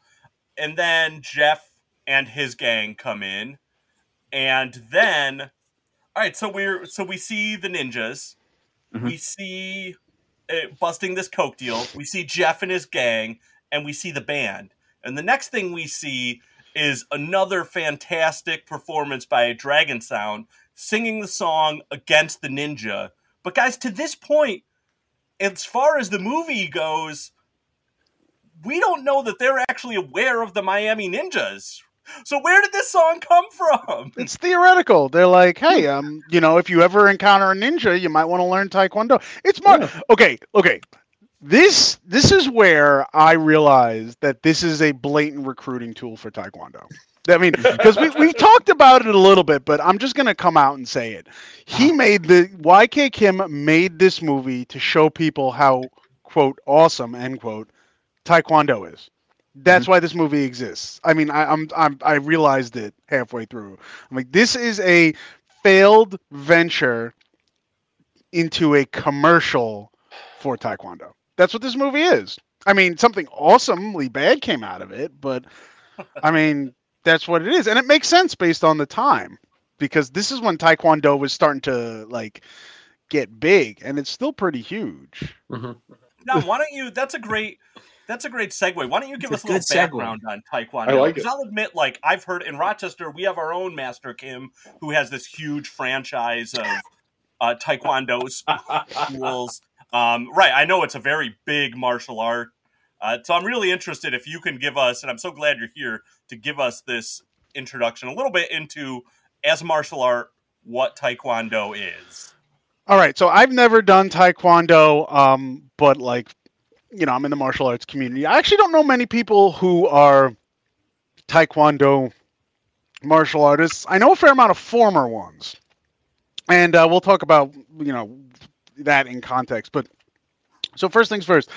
and then Jeff and his gang come in, and then, all right, so we're so we see the ninjas, Mhm. we see uh, busting this coke deal, we see Jeff and his gang, and we see the band. And the next thing we see is another fantastic performance by Dragon Sound singing the song against the ninja. But guys, to this point, as far as the movie goes, we don't know that they're actually aware of the Miami Ninjas. So where did this song come from? it's theoretical. They're like, hey, um, you know, if you ever encounter a ninja, you might want to learn taekwondo. It's more okay. Okay, this this is where I realized that this is a blatant recruiting tool for taekwondo. I mean, because we we talked about it a little bit, but I'm just gonna come out and say it. He made the YK Kim made this movie to show people how quote awesome end quote taekwondo is. That's mm-hmm. why this movie exists. I mean, I, I'm, I'm I realized it halfway through. I'm like, this is a failed venture into a commercial for taekwondo. That's what this movie is. I mean, something awesomely bad came out of it, but I mean, that's what it is, and it makes sense based on the time because this is when taekwondo was starting to like get big, and it's still pretty huge. Mm-hmm. Now, why don't you? That's a great. That's a great segue. Why don't you give It's us a a little segue. background on Taekwondo? I like Because it. I'll admit, like I've heard in Rochester, we have our own Master Kim, who has this huge franchise of uh, Taekwondo schools. Um, right, I know it's a very big martial art. Uh, so I'm really interested if you can give us, and I'm so glad you're here to give us this introduction a little bit into as martial art what Taekwondo is. All right, so I've never done taekwondo, um, but like, you know, I'm in the martial arts community. I actually don't know many people who are taekwondo martial artists. I know a fair amount of former ones, and uh, we'll talk about you know that in context. But so first things first.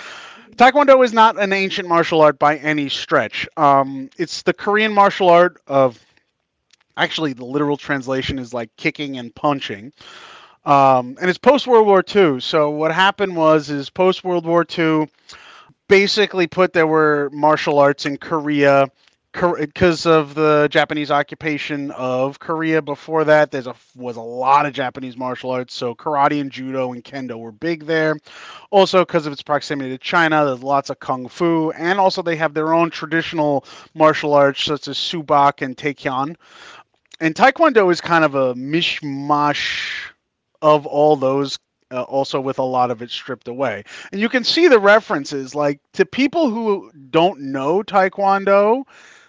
Taekwondo is not an ancient martial art by any stretch. Um, it's the Korean martial art of, actually, the literal translation is like kicking and punching um, and it's post World War II. So what happened was is post World War II basically put there were martial arts in Korea because of the Japanese occupation of Korea. Before that, there's a was a lot of Japanese martial arts. So karate and judo and kendo were big there. Also, because of its proximity to China, there's lots of kung fu, and also they have their own traditional martial arts such as subak and taekyon. And taekwondo is kind of a mishmash of all those uh, also with a lot of it stripped away. And you can see the references like to people who don't know taekwondo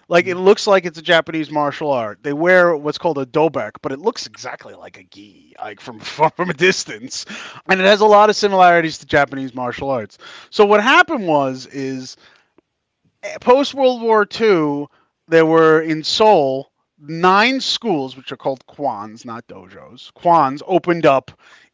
like it looks like it's a japanese martial art. They wear what's called a dobok but it looks exactly like a gi like from from a distance. And it has a lot of similarities to japanese martial arts. So what happened was is post world war ii there were in seoul nine schools, which are called kwans, not dojos, kwans opened up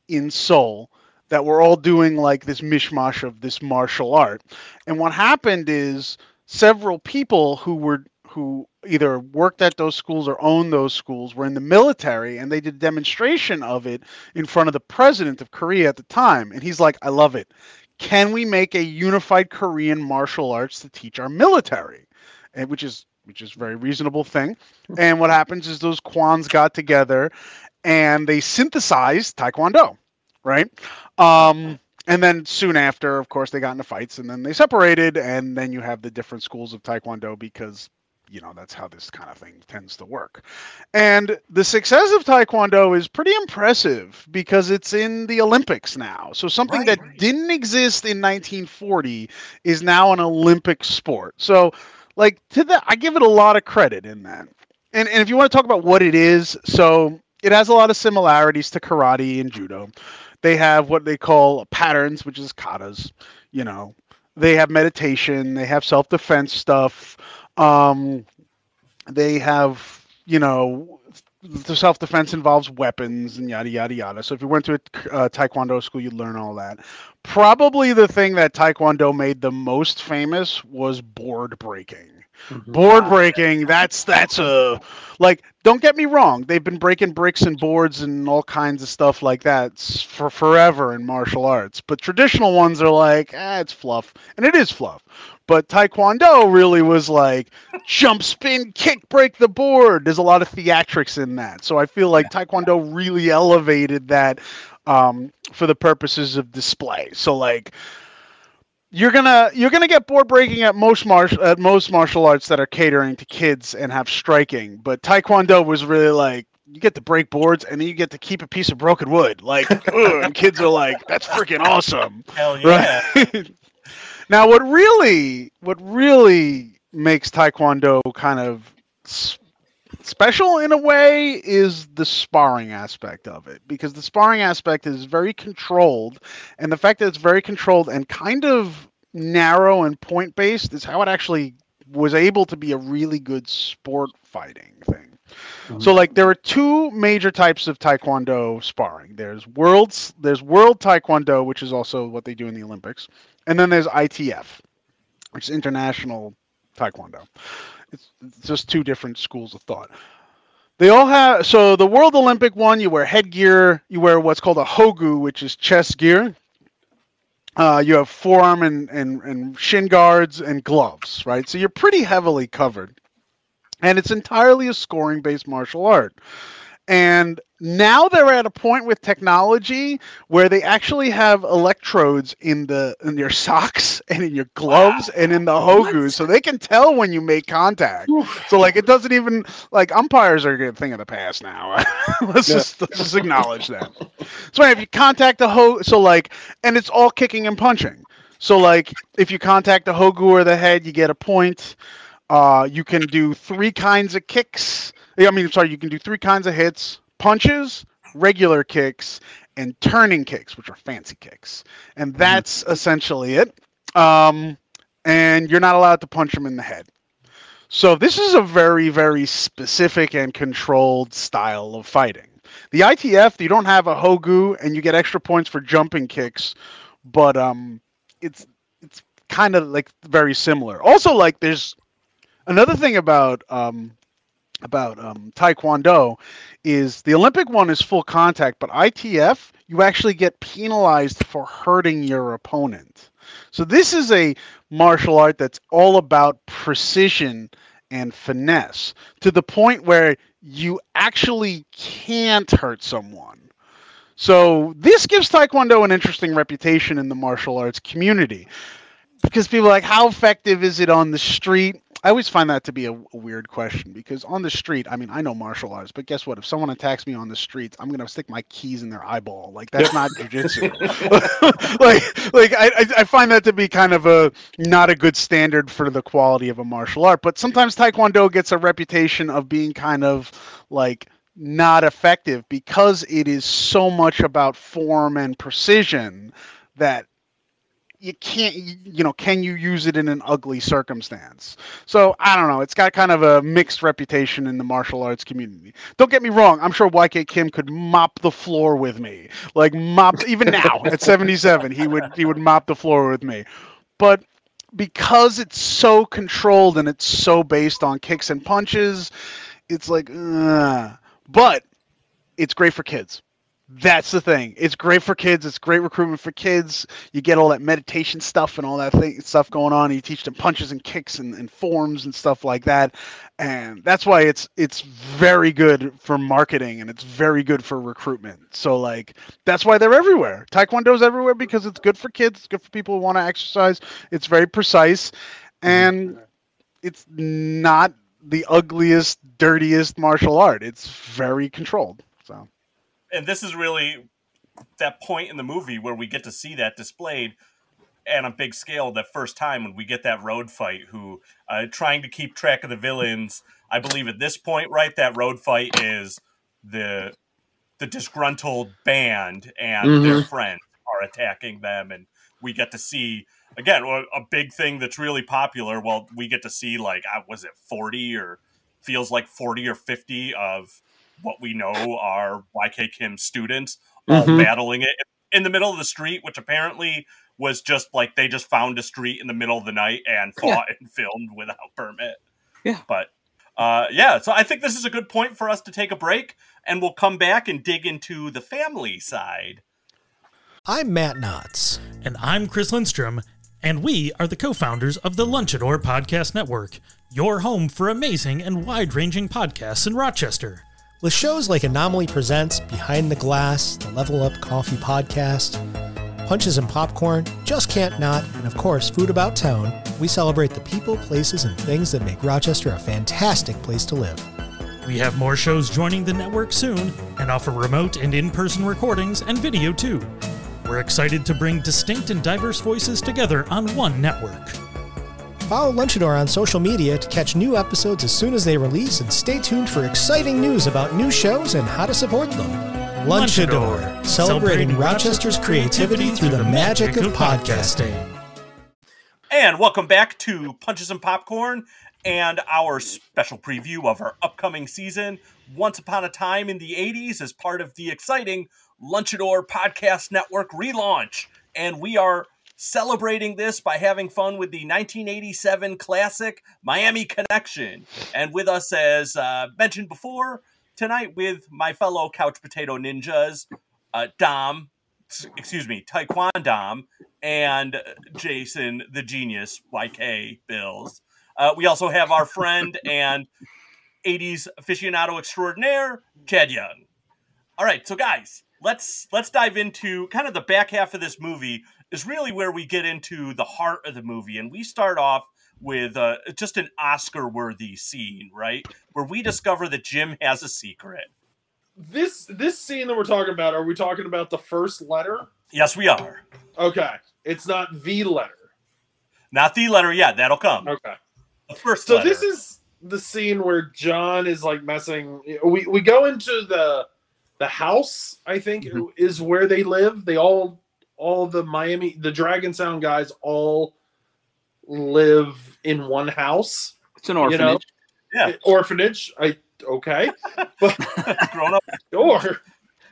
in Seoul that were all doing like this mishmash of this martial art. And what happened is several people who were who either worked at those schools or owned those schools were in the military and they did a demonstration of it in front of the president of Korea at the time. And he's like I love it. Can we make a unified Korean martial arts to teach our military which is which is a very reasonable thing. And what happens is those kwans got together and they synthesized taekwondo right? Um and then soon after of course they got into fights and then they separated and then you have the different schools of taekwondo because you know that's how this kind of thing tends to work. And the success of taekwondo is pretty impressive because it's in the olympics now. So something Right. that didn't exist in 1940 is now an olympic sport. So like to that i give it a lot of credit in that. And, and if you want to talk about what it is so it has a lot of similarities to karate and judo. They have what they call patterns which is katas you know. They have meditation they have self-defense stuff um, they have you know the self-defense involves weapons and yada yada yada. So if you went to a uh, taekwondo school you'd learn all that. Probably the thing that taekwondo made the most famous was board breaking. Board breaking that's that's a like don't get me wrong they've been breaking bricks and boards and all kinds of stuff like that for forever in martial arts. But traditional ones are like ah, it's fluff. And it is fluff but taekwondo really was like jump spin kick break the board there's a lot of theatrics in that so i feel like taekwondo really elevated that um, for the purposes of display so like you're gonna you're gonna get board breaking at most martial at most martial arts that are catering to kids and have striking, but Taekwondo was really like you get to break boards and then you get to keep a piece of broken wood. Like, ugh, and kids are like, that's freaking awesome. Hell yeah. Right. now, what really, what really makes Taekwondo kind of special in a way is the sparring aspect of it, because the sparring aspect is very controlled, and the fact that it's very controlled and kind of narrow and point based is how it actually was able to be a really good sport fighting thing. Um, so like there are two major types of taekwondo sparring. There's worlds there's world taekwondo which is also what they do in the Olympics. And then there's ITF, which is international taekwondo. It's, just two different schools of thought. They all have so the World Olympic one you wear headgear, you wear what's called a hogu which is chest gear. Uh, you have forearm and, and, and shin guards and gloves, right? So you're pretty heavily covered and it's entirely a scoring based martial art. And now they're at a point with technology where they actually have electrodes in the in your socks and in your gloves and in the hogus, so they can tell when you make contact. So like it doesn't even like umpires are a good thing of the past now. let's Yeah. just let's just acknowledge that. So if you contact the ho, so like, and it's all kicking and punching. So like, if you contact the hogu or the head, you get a point. Uh, you can do three kinds of kicks. I mean, sorry, you can do three kinds of hits: punches, regular kicks, and turning kicks, which are fancy kicks. And that's essentially it. Um, and you're not allowed to punch them in the head. So this is a very, very specific and controlled style of fighting. The ITF, you don't have a hogu, and you get extra points for jumping kicks, but um, it's it's kind of like very similar. Also, like there's another thing about um, about um, Taekwondo is the Olympic one is full contact, but ITF you actually get penalized for hurting your opponent. So this is a martial art that's all about precision and finesse to the point where you actually can't hurt someone. So this gives Taekwondo an interesting reputation in the martial arts community because people are like, how effective is it on the street? I always find that to be a, a weird question because on the street, I mean, I know martial arts, but guess what? If someone attacks me on the streets, I'm gonna stick my keys in their eyeball. Like that's not jujitsu. like, like I, I- I find that to be kind of a not a good standard for the quality of a martial art. But sometimes Taekwondo gets a reputation of being kind of like not effective because it is so much about form and precision that you can't you know can you use it in an ugly circumstance? So i don't know. It's got kind of a mixed reputation in the martial arts community. Don't get me wrong. I'm sure yk kim could mop the floor with me. Like mop even now at 77 he would he would mop the floor with me. But because it's so controlled and it's so based on kicks and punches, it's like, uh, but it's great for kids. That's the thing. It's great for kids. It's great recruitment for kids. You get all that meditation stuff and all that thing, stuff going on. You teach them punches and kicks and, and forms and stuff like that. And that's why it's it's very good for marketing and it's very good for recruitment. So like that's why they're everywhere. Taekwondo's everywhere because it's good for kids. It's good for people who want to exercise. It's very precise, mm-hmm. and it's not the ugliest, dirtiest martial art. It's very controlled. So and this is really that point in the movie where we get to see that displayed on a big scale the first time when we get that road fight who uh, trying to keep track of the villains. I believe at this point right that road fight is the the disgruntled band and their friends are attacking them and we get to see again a big thing that's really popular. Well we get to see like uh, was it 40 or feels like 40 or 50 of what we know are YK Kim students all Mhm. battling it in the middle of the street, which apparently was just like they just found a street in the middle of the night and Yeah. fought and filmed without permit. Yeah. But uh, yeah, so I think this is a good point for us to take a break and we'll come back and dig into the family side. I'm Matt Knotts. And I'm Chris Lindstrom, and we are the co founders of the Lunchador Podcast Network, your home for amazing and wide ranging podcasts in Rochester. With shows like Anomaly Presents, Behind the Glass, the Level Up Coffee Podcast, Punches and Popcorn, Just Can't Not, and of course, Food About Town, we celebrate the people, places, and things that make Rochester a fantastic place to live. We have more shows joining the network soon and offer remote and in person recordings and video too. We're excited to bring distinct and diverse voices together on one network. Follow Lunchador on social media to catch new episodes as soon as they release and stay tuned for exciting news about new shows and how to support them. Lunchador, celebrating Rochester's creativity through the magic of podcasting. And welcome back to Punches and Popcorn and our special preview of our upcoming season, Once Upon a Time in the 80s, as part of the exciting Lunchador Podcast Network relaunch. And we are celebrating this by having fun with the 1987 classic Miami Connection. And with us, as uh, mentioned before, tonight with my fellow Couch Potato Ninjas, uh, Dom, excuse me, Taekwondo, and Jason the Genius, YK Bills. Uh, we also have our friend and 80s aficionado extraordinaire, Chad Young. All right, so guys, let's let's dive into kind of the back half of this movie is really where we get into the heart of the movie, and we start off with uh, just an Oscar-worthy scene, right, where we discover that Jim has a secret. This this scene that we're talking about, are we talking about the first letter? Yes, we are. Okay. It's not the letter. Not the letter yet. That'll come. Okay. The first So letter. this is the scene where John is like messing we we go into the the house, I think is where they live. They all all the Miami the Dragon Sound guys all live in one house. It's an You know? orphanage. Yeah. Orphanage. I okay. But grown up. or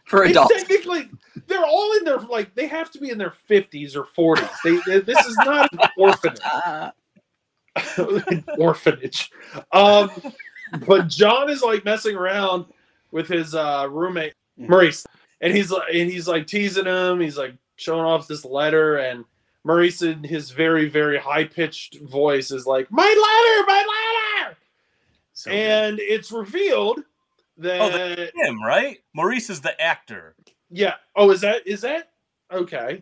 for It's adults. technically, they're all in their like they have to be in their fifties or forties. They, they- this is not an orphanage. An orphanage. Um, but John is like messing around with his uh, roommate Maurice, and he's like, and he's like teasing him. He's like showing off this letter, and Maurice in his very very high pitched voice is like, "My letter, my letter," so good. and it's revealed that Oh, the- Him, right? Maurice is the actor. yeah. Oh, is that is that okay?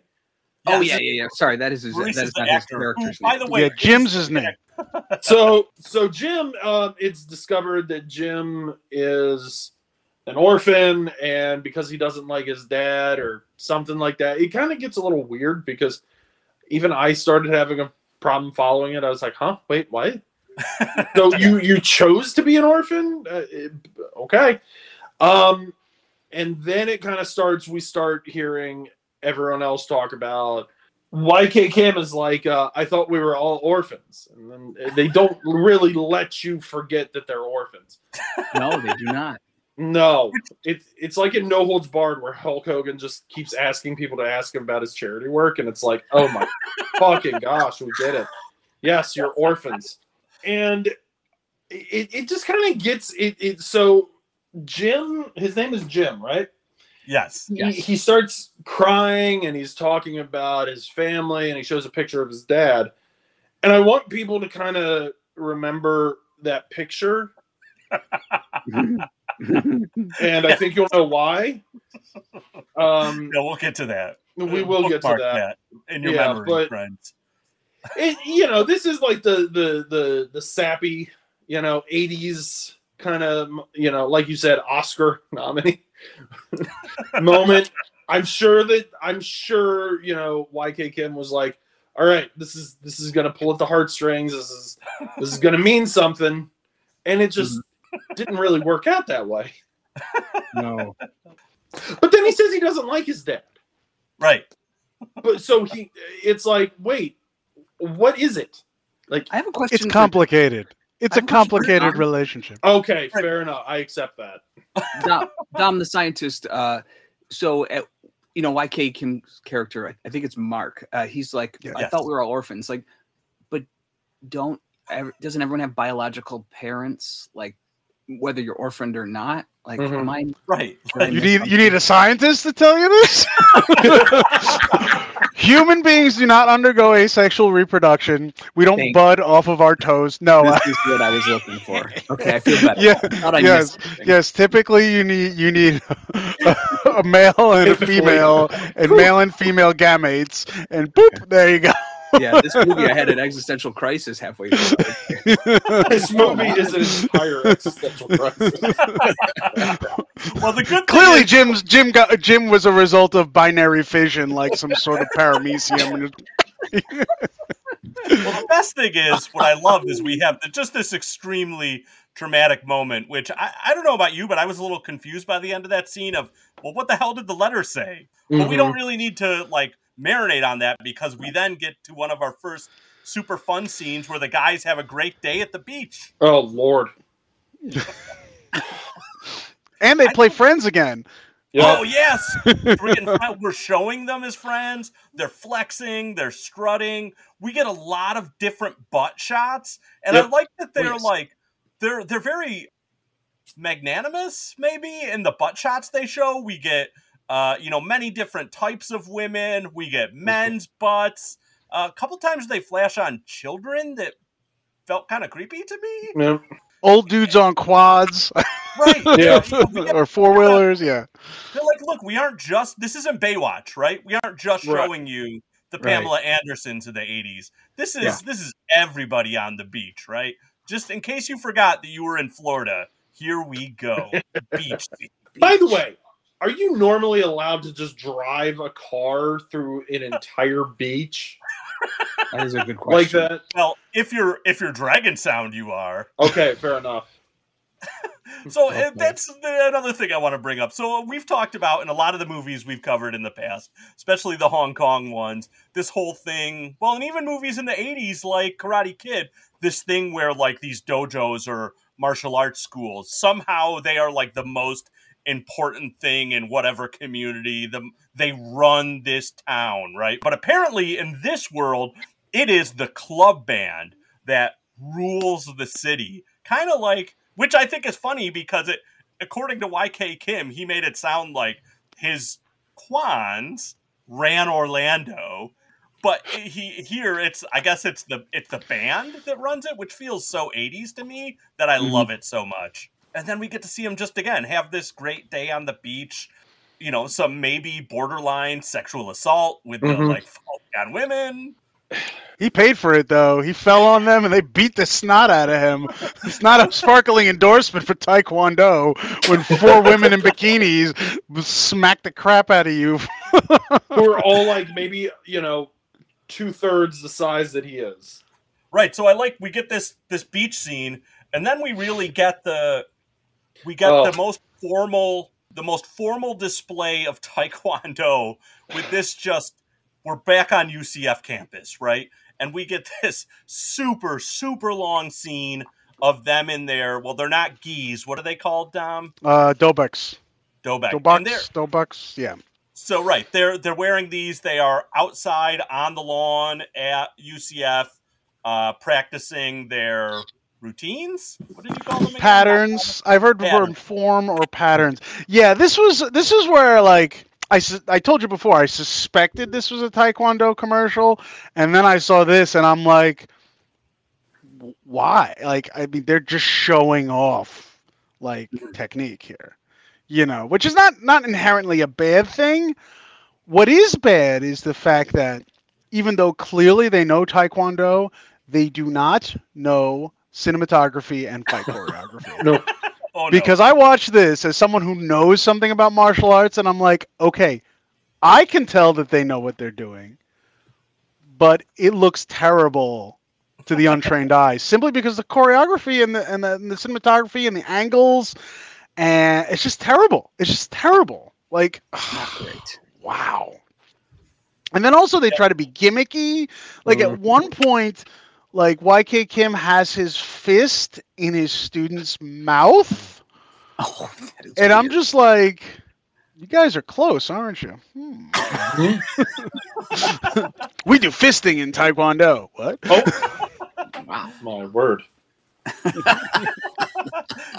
oh yeah, yeah, yeah. Sorry, that is his, Maurice that is is not his actor. Who, character's by the way, yeah, Jim's his name. so so Jim, um, it's discovered that Jim is an orphan, and because he doesn't like his dad or something like that, it kind of gets a little weird because even I started having a problem following it. I was like, "Huh? Wait, what?" so you you chose to be an orphan? Uh, it- okay. Um, and then it kind of starts. We start hearing everyone else talk about YK Kim is like, uh, I thought we were all orphans, and then they don't really let you forget that they're orphans. No, they do not. No, it's it's like in No Holds Barred where Hulk Hogan just keeps asking people to ask him about his charity work, and it's like, oh my fucking gosh, we did it. Yes, you're orphans. And it, it just kind of gets it, it. So Jim, his name is Jim, right? Yes. He, he starts crying and he's talking about his family and he shows a picture of his dad. And I want people to kind of remember that picture. and I think you'll know why. Um, Yeah, we'll get to that. we will get to Bookmark that. in your Yeah, memory, but- friends. it, you know, this is like the the the the sappy, you know, '80s kind of, you know, like you said, Oscar nominee moment. I'm sure that I'm sure you know YK Kim was like, all right, this is this is gonna pull at the heartstrings. This is this is gonna mean something, and it just didn't really work out that way. No. But then he says he doesn't like his dad. Right. But so he, it's like, wait, what is it? Like, I have a question. It's for- complicated. It's I a have a complicated Dom. relationship. okay, fair enough. I accept that. Dom, Dom, the scientist. Uh, so, at, you know, YK Kim's character, I, I think it's Mark. Uh, he's like, Yeah. I Yes. thought we were all orphans. Like, but don't ever, doesn't everyone have biological parents? Like, whether you're orphaned or not. Like, Mhm. am I? Right. I You need something? you need a scientist to tell you this. Human beings do not undergo asexual reproduction. We don't Thank bud off of our toes. No. This is what I was looking for. Okay, I feel better. Yeah, I I yes, yes. Typically, you need you need a male and a female, and male and female gametes, and boop, there you go. Yeah, this movie I had an existential crisis halfway through. This movie is an entire existential crisis. Well, the good thing Clearly, is- Jim's Jim got Jim was a result of binary fission, like some sort of paramecium. well, the best thing is what I loved is we have the, just this extremely traumatic moment, which I, I don't know about you, but I was a little confused by the end of that scene of, well, what the hell did the letter say? But we don't mm-hmm. really need to like marinate on that because we then get to one of our first super fun scenes where the guys have a great day at the beach. Oh Lord. and they play friends again. Oh yes, we're, getting, we're showing them as friends. They're flexing, they're strutting. We get a lot of different butt shots, and I like that they're Please. like they're they're very magnanimous, maybe in the butt shots they show. We get uh, you know many different types of women. We get men's butts. A couple times they flash on children that felt kind of creepy to me. Yeah. Old dudes on quads Right? Yeah. You know, we get- or four wheelers. Yeah, They're like, look, we aren't just this isn't Baywatch, right? We aren't just Right. showing you the Right. Pamela Andersons of the '80s. This is Yeah. this is everybody on the beach, right? Just in case you forgot that you were in Florida, here we go, beach. scene. By the way, are you normally allowed to just drive a car through an entire beach That is a good question. like question. that? Well, if you're if you're Dragon Sound, you are. Okay, fair enough. So Okay. uh, that's the, another thing I want to bring up. So we've talked about in a lot of the movies we've covered in the past, especially the Hong Kong ones, this whole thing. Well, and even movies in the '80s like Karate Kid, this thing where like these dojos or martial arts schools somehow they are like the most important thing in whatever community. The, they run this town, right? But apparently in this world, it is the club band that rules the city. Kind of like, which I think is funny because it, according to YK Kim, he made it sound like his Kwans ran Orlando. But he here it's I guess it's the it's the band that runs it, which feels so 80s to me that I Mhm. love it so much. And then we get to see him just again have this great day on the beach. You know, some maybe borderline sexual assault with the Mhm. like on women. he paid for it though. He fell on them and they beat the snot out of him. It's not a sparkling endorsement for Taekwondo when four women in bikinis smack the crap out of you. Who are all like maybe, you know, two thirds the size that he is. Right. So I like we get this this beach scene, and then we really get the we get Oh. the most formal the most formal display of taekwondo with this just we're back on UCF campus, right? And we get this super super long scene of them in there. Well, they're not geese. What are they called, Dom? Uh, Dobex. Dobek. And they're- Dobucks. Dobucks. Yeah. so right, they're they're wearing these. They are outside on the lawn at UCF. uh, practicing their routines. What did you call them? again? patterns. I've heard the word form or patterns. Yeah, this was this is where like I sus- I told you before I suspected this was a Taekwondo commercial, and then I saw this and I'm like, why? Like I mean, they're just showing off like technique here, you know, which is not not inherently a bad thing. What is bad is the fact that even though clearly they know Taekwondo, they do not know cinematography and fight choreography. No. Oh, no. Because I watch this as someone who knows something about martial arts, and I'm like, okay, I can tell that they know what they're doing, but it looks terrible to the untrained eye simply because the choreography and the, and the and the cinematography and the angles, and it's just terrible. It's just terrible. Like, Great. wow. And then also they try to be gimmicky. Like at mm-hmm. one point, like YK Kim has his fist in his student's mouth, Oh, that is and I'm just like, you guys are close, aren't you? Hmm. we do fisting in Taekwondo. What? Oh, wow. my word.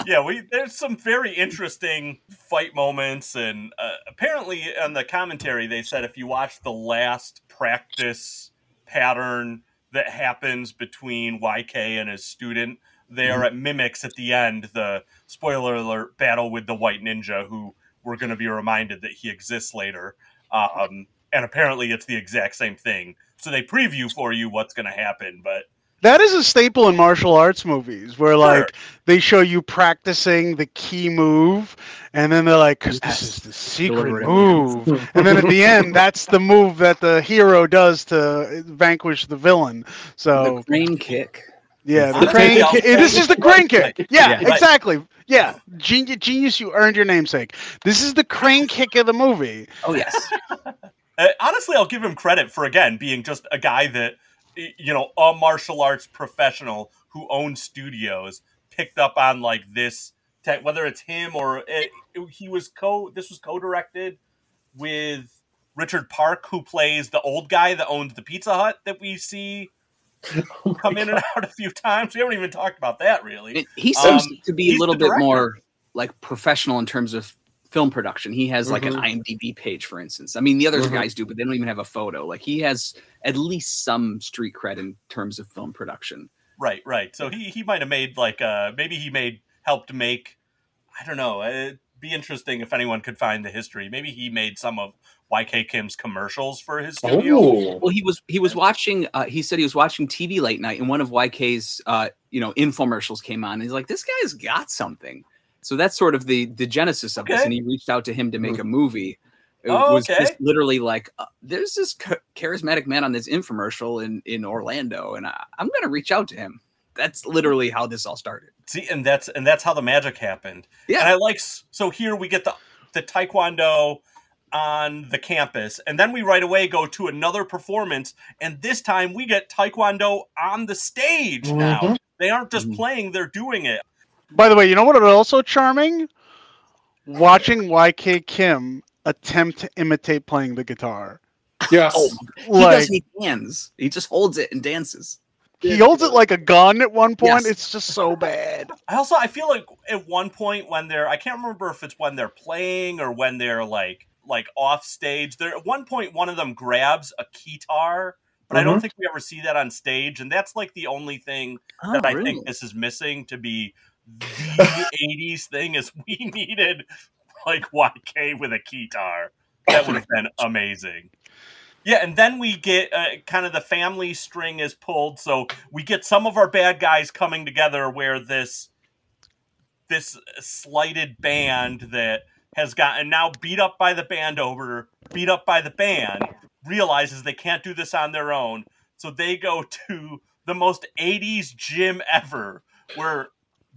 yeah, we there's some very interesting fight moments, and uh, apparently on the commentary they said if you watch the last practice pattern that happens between YK and his student, they are at mimics at the end. The spoiler alert battle with the white ninja, who we're going to be reminded that he exists later. Um, and apparently it's the exact same thing. So they preview for you what's going to happen, but That is a staple in martial arts movies where like they show you practicing the key move and then they're like cuz this is the secret Deliver it. move. and then at the end that's the move that the hero does to vanquish the villain. So the crane kick. yeah, the crane kick. This is the crane kick. Yeah, Yeah. Exactly. Yeah, genius, genius, you earned your namesake. This is the crane kick of the movie. Oh yes. Uh, honestly, I'll give him credit for again being just a guy that y- you know a martial arts professional who owns studios picked up on like this tech, whether it's him or it, it- he was co. This was co-directed with Richard Park, who plays the old guy that owns the Pizza Hut that we see come in and out a few times. We haven't even talked about that really. It- he seems Um, to be a little bit more like professional in terms of film production. He has like an IMDb page, for instance. I mean, the other Mhm. guys do, but they don't even have a photo. Like he has at least some street cred in terms of film production. Right, right. So he he might have made like uh maybe he made helped make I don't know. It'd be interesting if anyone could find the history. Maybe he made some of YK Kim's commercials for his studio. Oh, Well, he was he was watching. Uh, he said he was watching TV late night, and one of YK's uh, you know infomercials came on. And he's like, "This guy's got something." So that's sort of the the genesis of this, and he reached out to him to make a movie. It Oh, was okay. just literally like, uh, "There's this charismatic man on this infomercial in in Orlando, and I, I'm going to reach out to him." That's literally how this all started. See, and that's and that's how the magic happened. Yeah. And I like so here we get the the taekwondo on the campus, and then we right away go to another performance, and this time we get taekwondo on the stage. Now Mhm. they aren't just Mhm. playing; they're doing it. By the way, you know what is also charming? Watching YK Kim attempt to imitate playing the guitar. yes. Oh, he Like doesn't need hands; he just holds it and dances. he holds it like a gun at one point. Yes. It's just so bad. I also I feel like at one point when they're I can't remember if it's when they're playing or when they're like like off stage. There at one point one of them grabs a guitar, but I don't mm-hmm. think we ever see that on stage, and that's like the only thing Oh, that I oh, really? think this is missing to be the '80s thing. Is we needed like YK with a guitar. That would have been amazing. Yeah, and then we get uh, kind of the family string is pulled, so we get some of our bad guys coming together where this this slighted band that has gotten now beat up by the band over, beat up by the band, realizes they can't do this on their own, so they go to the most 80s gym ever where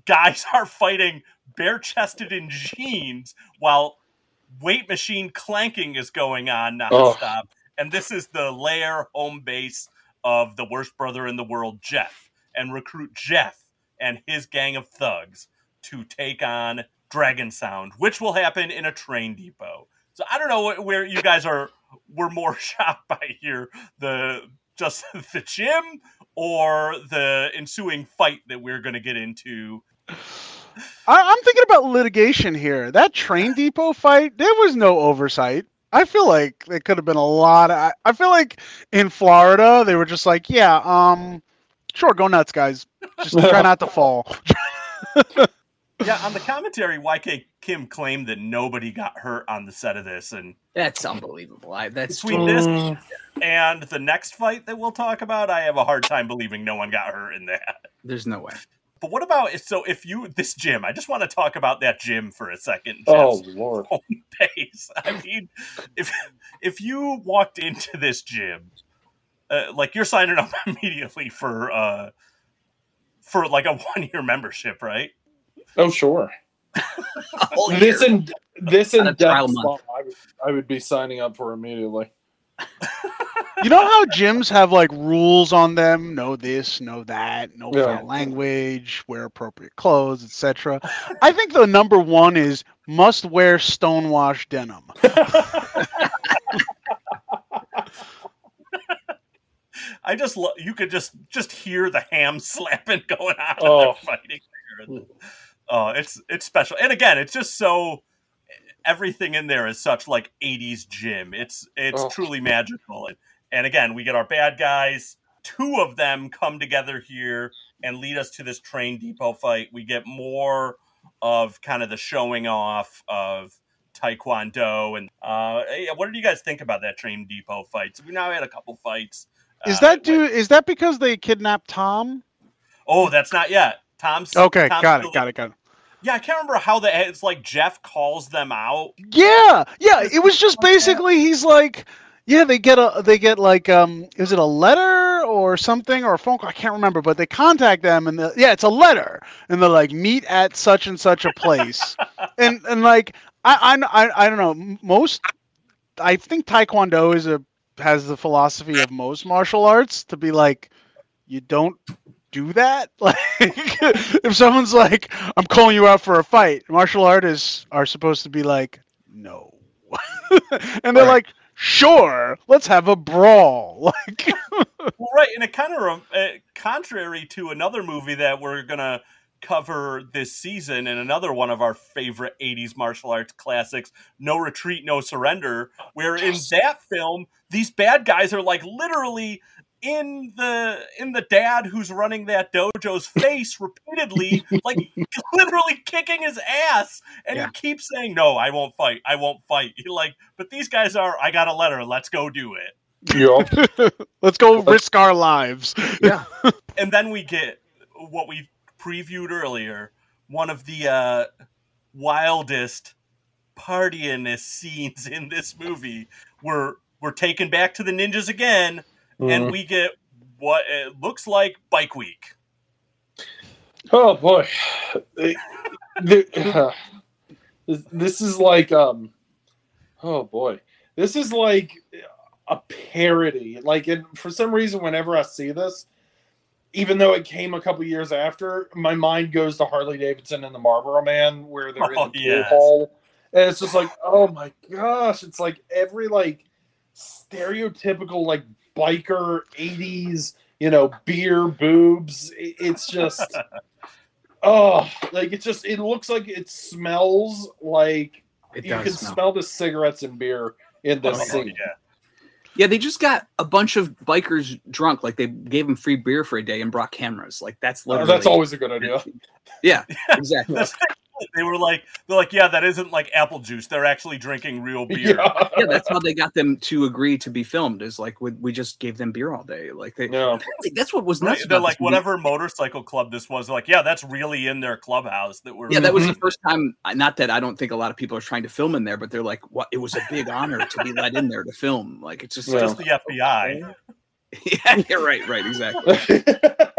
guys are fighting bare chested in jeans while weight machine clanking is going on nonstop. And this is the lair home base of the worst brother in the world, Jeff, and recruit Jeff and his gang of thugs to take on Dragon Sound, which will happen in a train depot. So I don't know where you guys are We're more shocked by here, the just the gym or the ensuing fight that we're going to get into. I, I'm thinking about litigation here. That train depot fight, there was no oversight. I feel like there could have been a lot. Of, I, I feel like in Florida they were just like, yeah, um, sure, go nuts, guys. Just try not to fall. Yeah, on the commentary, YK Kim claimed that nobody got hurt on the set of this, and That's unbelievable. I, that's between this and the next fight that we'll talk about, I have a hard time believing no one got hurt in that. there's no way. But what about it? so if you this gym? I just want to talk about that gym for a second. Oh lord. home base. I mean, if if you walked into this gym, uh, like you're signing up immediately for uh for like a one year membership, right? Oh sure. This here. and this On a and trial month. I would, I would be signing up for immediately. You know how gyms have like rules on them? No this, no that, no Yeah. foul language, wear appropriate clothes, etc. I think the number one is must wear stonewash denim. I just lo- you could just just hear the ham slapping going on Oh. when fighting. Oh, it's it's special, and again, it's just so everything in there is such like '80s gym. It's it's Oh. truly magical, and and again, we get our bad guys. Two of them come together here and lead us to this train depot fight. We get more of kind of the showing off of taekwondo and uh yeah, what did you guys think about that train depot fight so we now had a couple fights Is uh, that do is that because they kidnapped Tom? Oh, that's not yet. Tom's Okay, Tom's got still- it, got it, got it. Yeah, I can't remember how the it's like Jeff calls them out. Yeah, yeah. It was just basically he's like, yeah, they get a they get like um, is it a letter or something or a phone call? I can't remember, but they contact them and the, yeah, it's a letter, and they're like meet at such and such a place, and and like I I I, I don't know most. I think Taekwondo is a has the philosophy of most martial arts to be like, you don't do that. Like, if someone's like, "I'm calling you out for a fight," martial artists are supposed to be like, "No," and they're Right. like, "Sure, let's have a brawl." Like, Well, right, and it kind of uh, contrary to another movie that we're gonna cover this season, and another one of our favorite '80s martial arts classics, "No Retreat, No Surrender," where in that film these bad guys are like literally in the in the dad who's running that dojo's face repeatedly like literally kicking his ass and Yeah. he keeps saying no i won't fight i won't fight like but these guys are i got a letter let's go do it yeah let's go risk our lives. Yeah. and then we get what we previewed earlier one of the uh wildest partyiness scenes in this movie we're we're taken back to the ninjas again and we get what it looks like bike week. Oh boy, this- is like um, oh boy, this is like a parody. Like, and for some reason, whenever I see this, even though it came a couple years after, my mind goes to Harley Davidson and the Marlboro Man, where they're Oh, in the yes. hall, and it's just like, oh my gosh, it's like every like stereotypical like biker '80s, you know, beer boobs. It's just. Oh, like it just it looks like it smells like It you can smell. smell the cigarettes and beer in the Oh, scene. yeah. Yeah, they just got a bunch of bikers drunk. Like they gave them free beer for a day and brought cameras. Like that's oh, literally that's always a good idea. Yeah, exactly. That's- they were like they're like yeah that isn't like apple juice they're actually drinking real beer Yeah. yeah, that's how they got them to agree to be filmed. Is like we, we just gave them beer all day. Like they, Yeah. apparently that's what was Right, they're like this movie. whatever motorcycle club this was like yeah that's really in their clubhouse that we're Yeah, that was the first time. Uh, not that I don't think a lot of people are trying to film in there, but they're like, "What? It was a big honor to be let in there to film." Like it's just, Yeah. just the fbi yeah, you're right, right, exactly.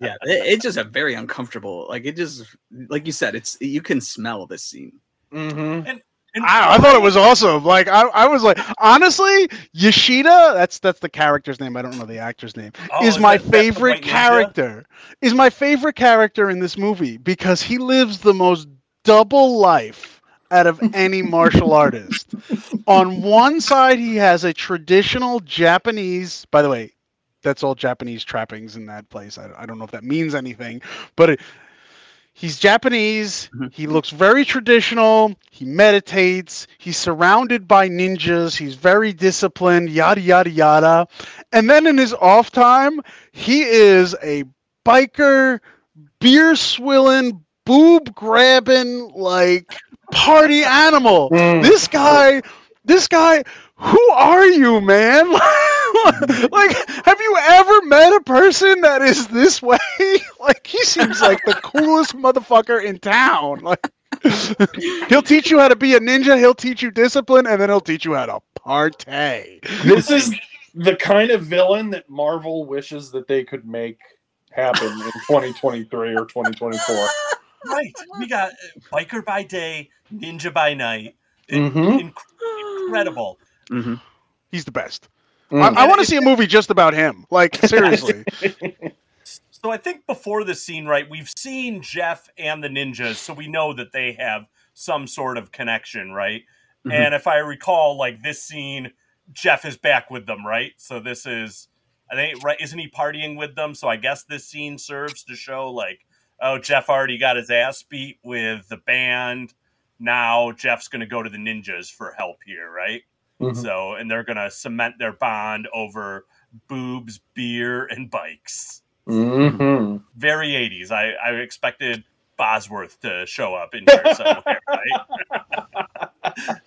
Yeah, it, it's just a very uncomfortable. Like it just, like you said, it's you can smell this scene. mm-hmm. And I, I thought it was awesome. Like I, I was like, honestly, Yoshida. That's that's the character's name. I don't know the actor's name. Oh, is is my that- favorite White Ninja? character. Is my favorite character in this movie because he lives the most double life out of any martial artist. On one side, he has a traditional Japanese. By the way, that's all Japanese trappings in that place. I, I don't know if that means anything, but it, he's Japanese. Mhm. He looks very traditional. He meditates. He's surrounded by ninjas. He's very disciplined. Yada yada yada. And then in his off time, he is a biker, beer swilling, boob grabbing, like party animal. Mm. This guy, this guy, who are you, man? like, have you ever met a person that is this way? like, he seems like the coolest motherfucker in town. Like, he'll teach you how to be a ninja, he'll teach you discipline, and then he'll teach you how to partay. This is the kind of villain that Marvel wishes that they could make happen in 2023 or 2024. Right. We got uh, biker by day, ninja by night. Mhm. Inc- incredible. Hmm He's the best. Mm. I, I want to see a movie just about him. Like, seriously. So I think before this scene, right, we've seen Jeff and the ninjas, so we know that they have some sort of connection, right? Mhm. And if I recall, like this scene, Jeff is back with them, right? So this is, I think, right? Isn't he partying with them? So I guess this scene serves to show, like, oh, Jeff already got his ass beat with the band. Now Jeff's going to go to the ninjas for help here, right? Mhm. So, and they're going to cement their bond over boobs, beer, and bikes Mhm. very 80s. I, I expected Bosworth to show up in here somewhere, right?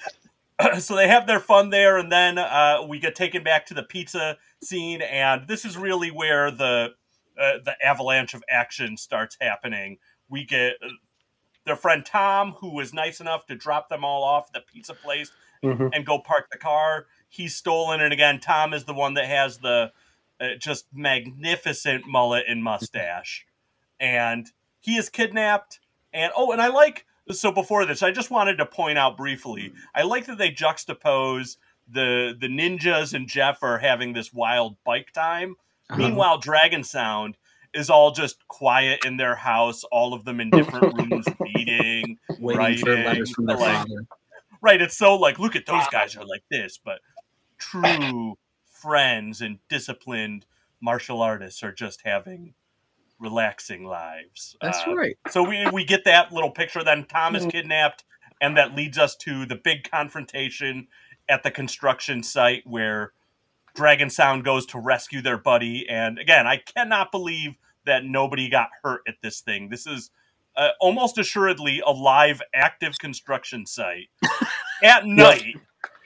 so they have their fun there, and then uh, we get taken back to the pizza scene, and this is really where the uh, the avalanche of action starts happening. We get uh, their friend Tom, who was nice enough to drop them all off at the pizza place Mhm. and go park the car. He's stolen, and again, Tom is the one that has the uh, just magnificent mullet and mustache, and he is kidnapped. And oh, and I like so before this, I just wanted to point out briefly. I like that they juxtapose the the ninjas and Jeff are having this wild bike time. Uh-huh. Meanwhile, Dragon Sound is all just quiet in their house, all of them in different rooms reading, Waiting for Writing, letters from their like- father. Right it's so like look at those guys are like this but true friends and disciplined martial artists are just having relaxing lives. That's Uh, right. so we we get that little picture then tom is kidnapped and that leads us to the big confrontation at the construction site where dragon sound goes to rescue their buddy and again i cannot believe that nobody got hurt at this thing. This is uh, almost assuredly a live active construction site at night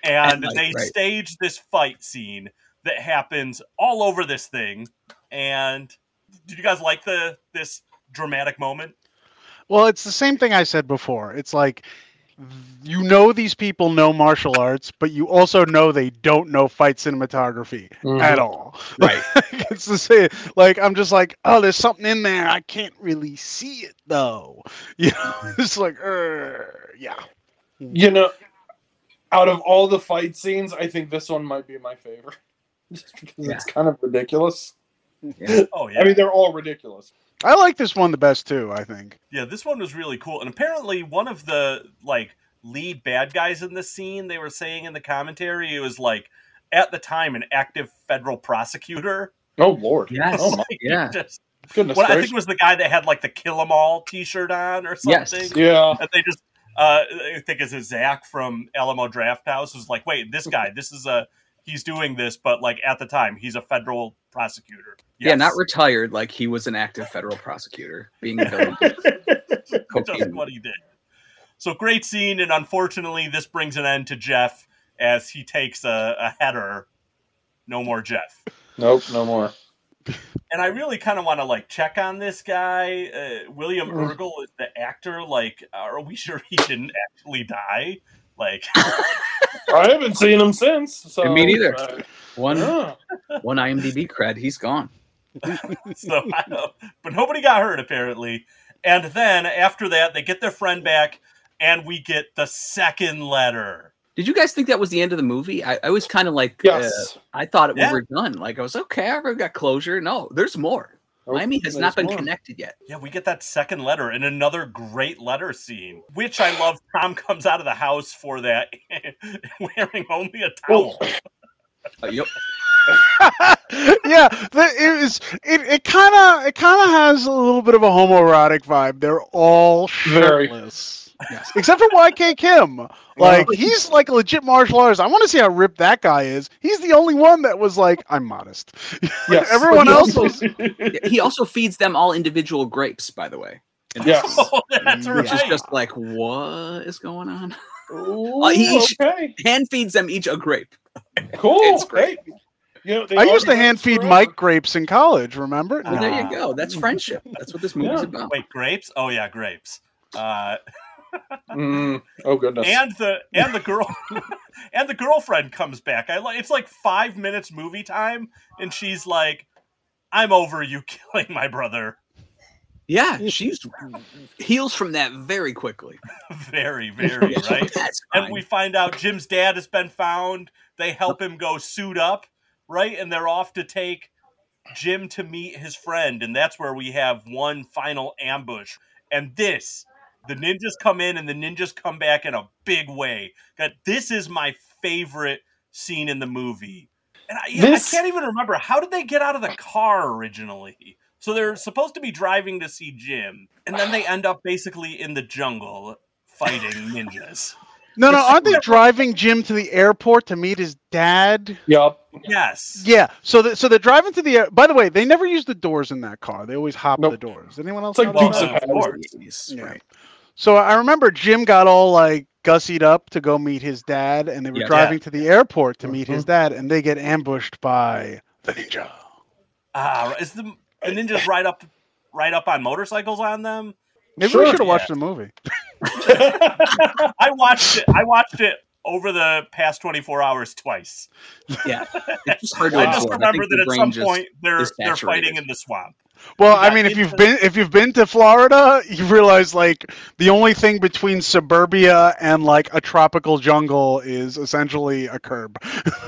and night, they right. stage this fight scene that happens all over this thing and did you guys like the this dramatic moment Well, it's the same thing I said before. It's like you know these people know martial arts, but you also know they don't know fight cinematography Mhm. at all. Right. it's the same. Like I'm just like, oh, there's something in there. I can't really see it though. You know, it's like, yeah. You know, out of all the fight scenes, I think this one might be my favorite. Just because it's kind of ridiculous. oh yeah I mean, they're all ridiculous. I like this one the best too. I think. Yeah, this one was really cool. And apparently one of the like lead bad guys in this scene, they were saying in the commentary, it was like at the time an active federal prosecutor. Oh Lord. Yes. Oh my yeah. Just, goodness well, I think it was the guy that had like the kill 'em all t-shirt on or something. Yes. something. Yeah. And they just uh I think it's a Zack from Alamo Drafthouse was like, wait, this guy, this is a he's doing this, but like at the time he's a federal prosecutor. Yeah, not retired like he was an active federal prosecutor being a villain. just what he did. So great scene, and unfortunately, this brings an end to Jeff as he takes a, a header. No more Jeff. Nope, no more. And I really kind of want to like check on this guy. Uh, William Mm. Ergle is the actor. Like, are we sure he didn't actually die? Like, I haven't seen him since. So Me neither. uh, One yeah. one IMDb cred, he's gone. so I don't, but nobody got hurt apparently. And then after that, they get their friend back, and we get the second letter. Did you guys think that was the end of the movie? I, I was kind of like, Yes. uh, I thought it, Yeah. we were done. Like I was okay, I already got closure. No, there's more. Nope, Miami has not been more. connected yet. Yeah, we get that second letter and another great letter scene, which I love. Tom comes out of the house for that, wearing only a towel. Uh, yep. yeah, the, it is. It it kind of it kind of has a little bit of a homoerotic vibe. They're all Very. Shirtless. Except for YK Kim. Like he's like a legit martial artist. I want to see how ripped that guy is. He's the only one that was like, I'm modest. Yes. Everyone he else also- was he also feeds them all individual grapes, by the way. Yes. Oh, that's Which Which is just like, what is going on? Ooh, Uh, he each- okay. Hand feeds them each a grape. Cool. It's great. Hey, you know, I used to hand feed forever. Mike grapes in college. Remember? Well, there you Ah. go. That's friendship. That's what this movie's Yeah. about. Wait, grapes? Oh yeah, grapes. Uh, Mm, oh goodness. and the and the girl and the girlfriend comes back. I like it's like five minutes movie time, and she's like, "I'm over you killing my brother." Yeah, she's heals from that very quickly. very, very right. That's And we find out Jim's dad has been found. They help him go suit up, right? And they're off to take Jim to meet his friend. And that's where we have one final ambush. And this, the ninjas come in and the ninjas come back in a big way. God, this is my favorite scene in the movie. And I, yeah, I can't even remember. How did they get out of the car originally? So they're supposed to be driving to see Jim, and then they end up basically in the jungle fighting ninjas. No, no. Aren't they driving Jim to the airport to meet his dad? Yup. Yes. Yeah. So, the, so they're driving to the. Air- By the way, they never use the doors in that car. They always hop Nope. the doors. Anyone else? It's like Dukes that? of of Hazzard. Yeah. Right. So I remember Jim got all like gussied up to go meet his dad, and they were Yeah. driving to the airport to meet Mm-hmm. his dad, and they get ambushed by the ninja. Ah, is the, the ninjas right up, right up on motorcycles on them? Maybe Sure, we should have yeah. watched the movie. I watched it. I watched it over the past twenty four hours twice. Yeah. It's just hard to I just remember think that at some just- point they're they're fighting in the swamp. Well, I mean, if you've into- been if you've been to Florida, you realize like the only thing between suburbia and like a tropical jungle is essentially a curb.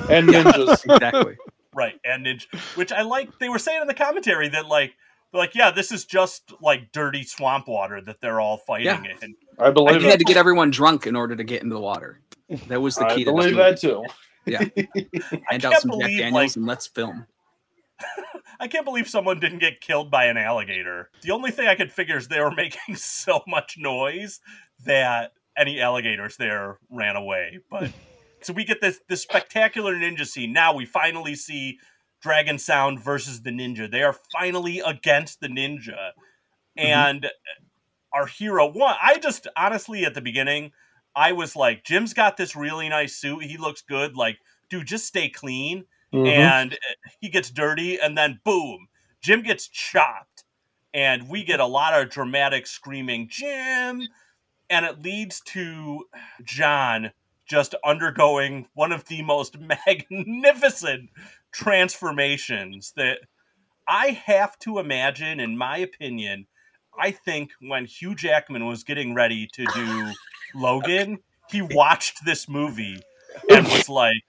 and ninjas. exactly. Right, and ninja, which I like. They were saying in the commentary that like, they're like, yeah, this is just like dirty swamp water that they're all fighting Yeah. in. I believe He had it. to get everyone drunk in order to get into the water. That was the I key to believe that too. Yeah. Hand out can't some Jack Daniels like- and let's film. I can't believe someone didn't get killed by an alligator. The only thing I could figure is they were making so much noise that any alligators there ran away. But so we get this this spectacular ninja scene. Now we finally see Dragon Sound versus the ninja. They are finally against the ninja. Mm-hmm. And our hero won. I just honestly at the beginning, I was like, Jim's got this really nice suit. He looks good. Like, dude, just stay clean Mhm. and he gets dirty, and then boom, Jim gets chopped, and we get a lot of dramatic screaming, Jim, and it leads to John just undergoing one of the most magnificent transformations that I have to imagine, in my opinion. I think when Hugh Jackman was getting ready to do Logan, he watched this movie and was like,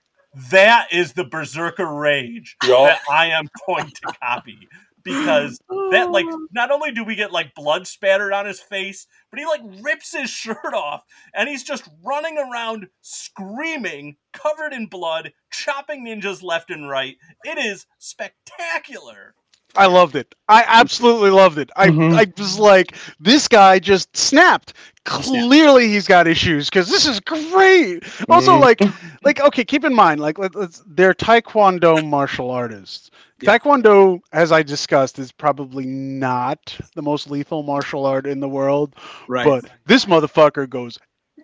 that is the berserker rage Yup. that I am going to copy. Because that like not only do we get like blood spattered on his face, but he like rips his shirt off and he's just running around screaming, covered in blood, chopping ninjas left and right. It is spectacular. I loved it. I absolutely loved it. I Mhm. I was like, this guy just snapped. Clearly, he's got issues because this is great. Also, Mhm. like, like okay, keep in mind, like, let, let's they're Taekwondo martial artists. Yeah. Taekwondo, as I discussed, is probably not the most lethal martial art in the world, Right. but this motherfucker goes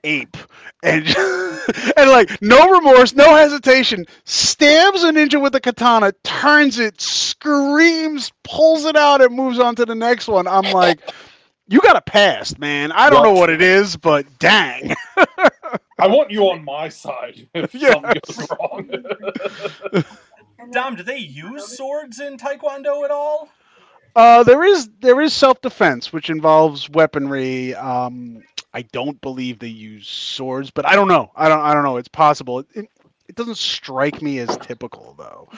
ape and and like no remorse, no hesitation, stabs a ninja with a katana, turns it, screams, pulls it out, and moves on to the next one. I'm like, you got a past, man. I don't know what it is, but dang. I want you on my side if Yes. something goes wrong. Dom, do they use swords in Taekwondo at all? Uh, there is there is self defense, which involves weaponry. Um, I don't believe they use swords, but I don't know. I don't I don't know. It's possible. It, it, it doesn't strike me as typical though.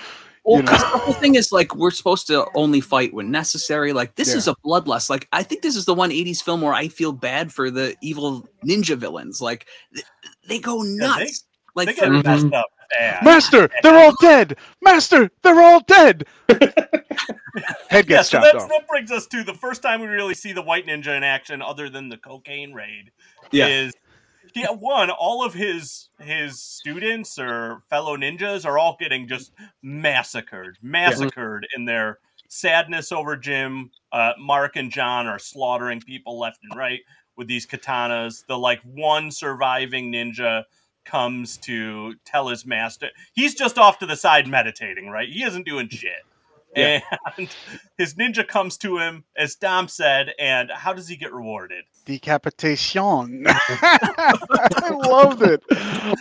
Well, you know. 'cause the whole thing is like we're supposed to only fight when necessary. Like this Yeah. is a bloodlust. Like I think this is the one '80s film where I feel bad for the evil ninja villains. Like th- they go Yeah, they- nuts. like they get for, messed up bad. Master, they're all dead. Master, they're all dead. Head Yeah, gets so chopped that's, off. that brings us to the first time we really see the White Ninja in action, other than the cocaine raid. Yeah. Is yeah, one, all of his his students or fellow ninjas are all getting just massacred, massacred in their sadness over Jim. Uh, Mark and John are slaughtering people left and right with these katanas. The like one surviving ninja comes to tell his master he's just off to the side meditating, right? He isn't doing shit. Yeah. And his ninja comes to him, as Dom said, and how does he get rewarded? Decapitation. I loved it.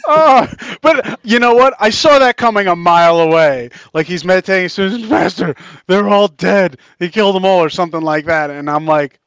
Oh, but you know what? I saw that coming a mile away. Like he's meditating as soon as his Master, they're all dead. He killed them all or something like that. And I'm like,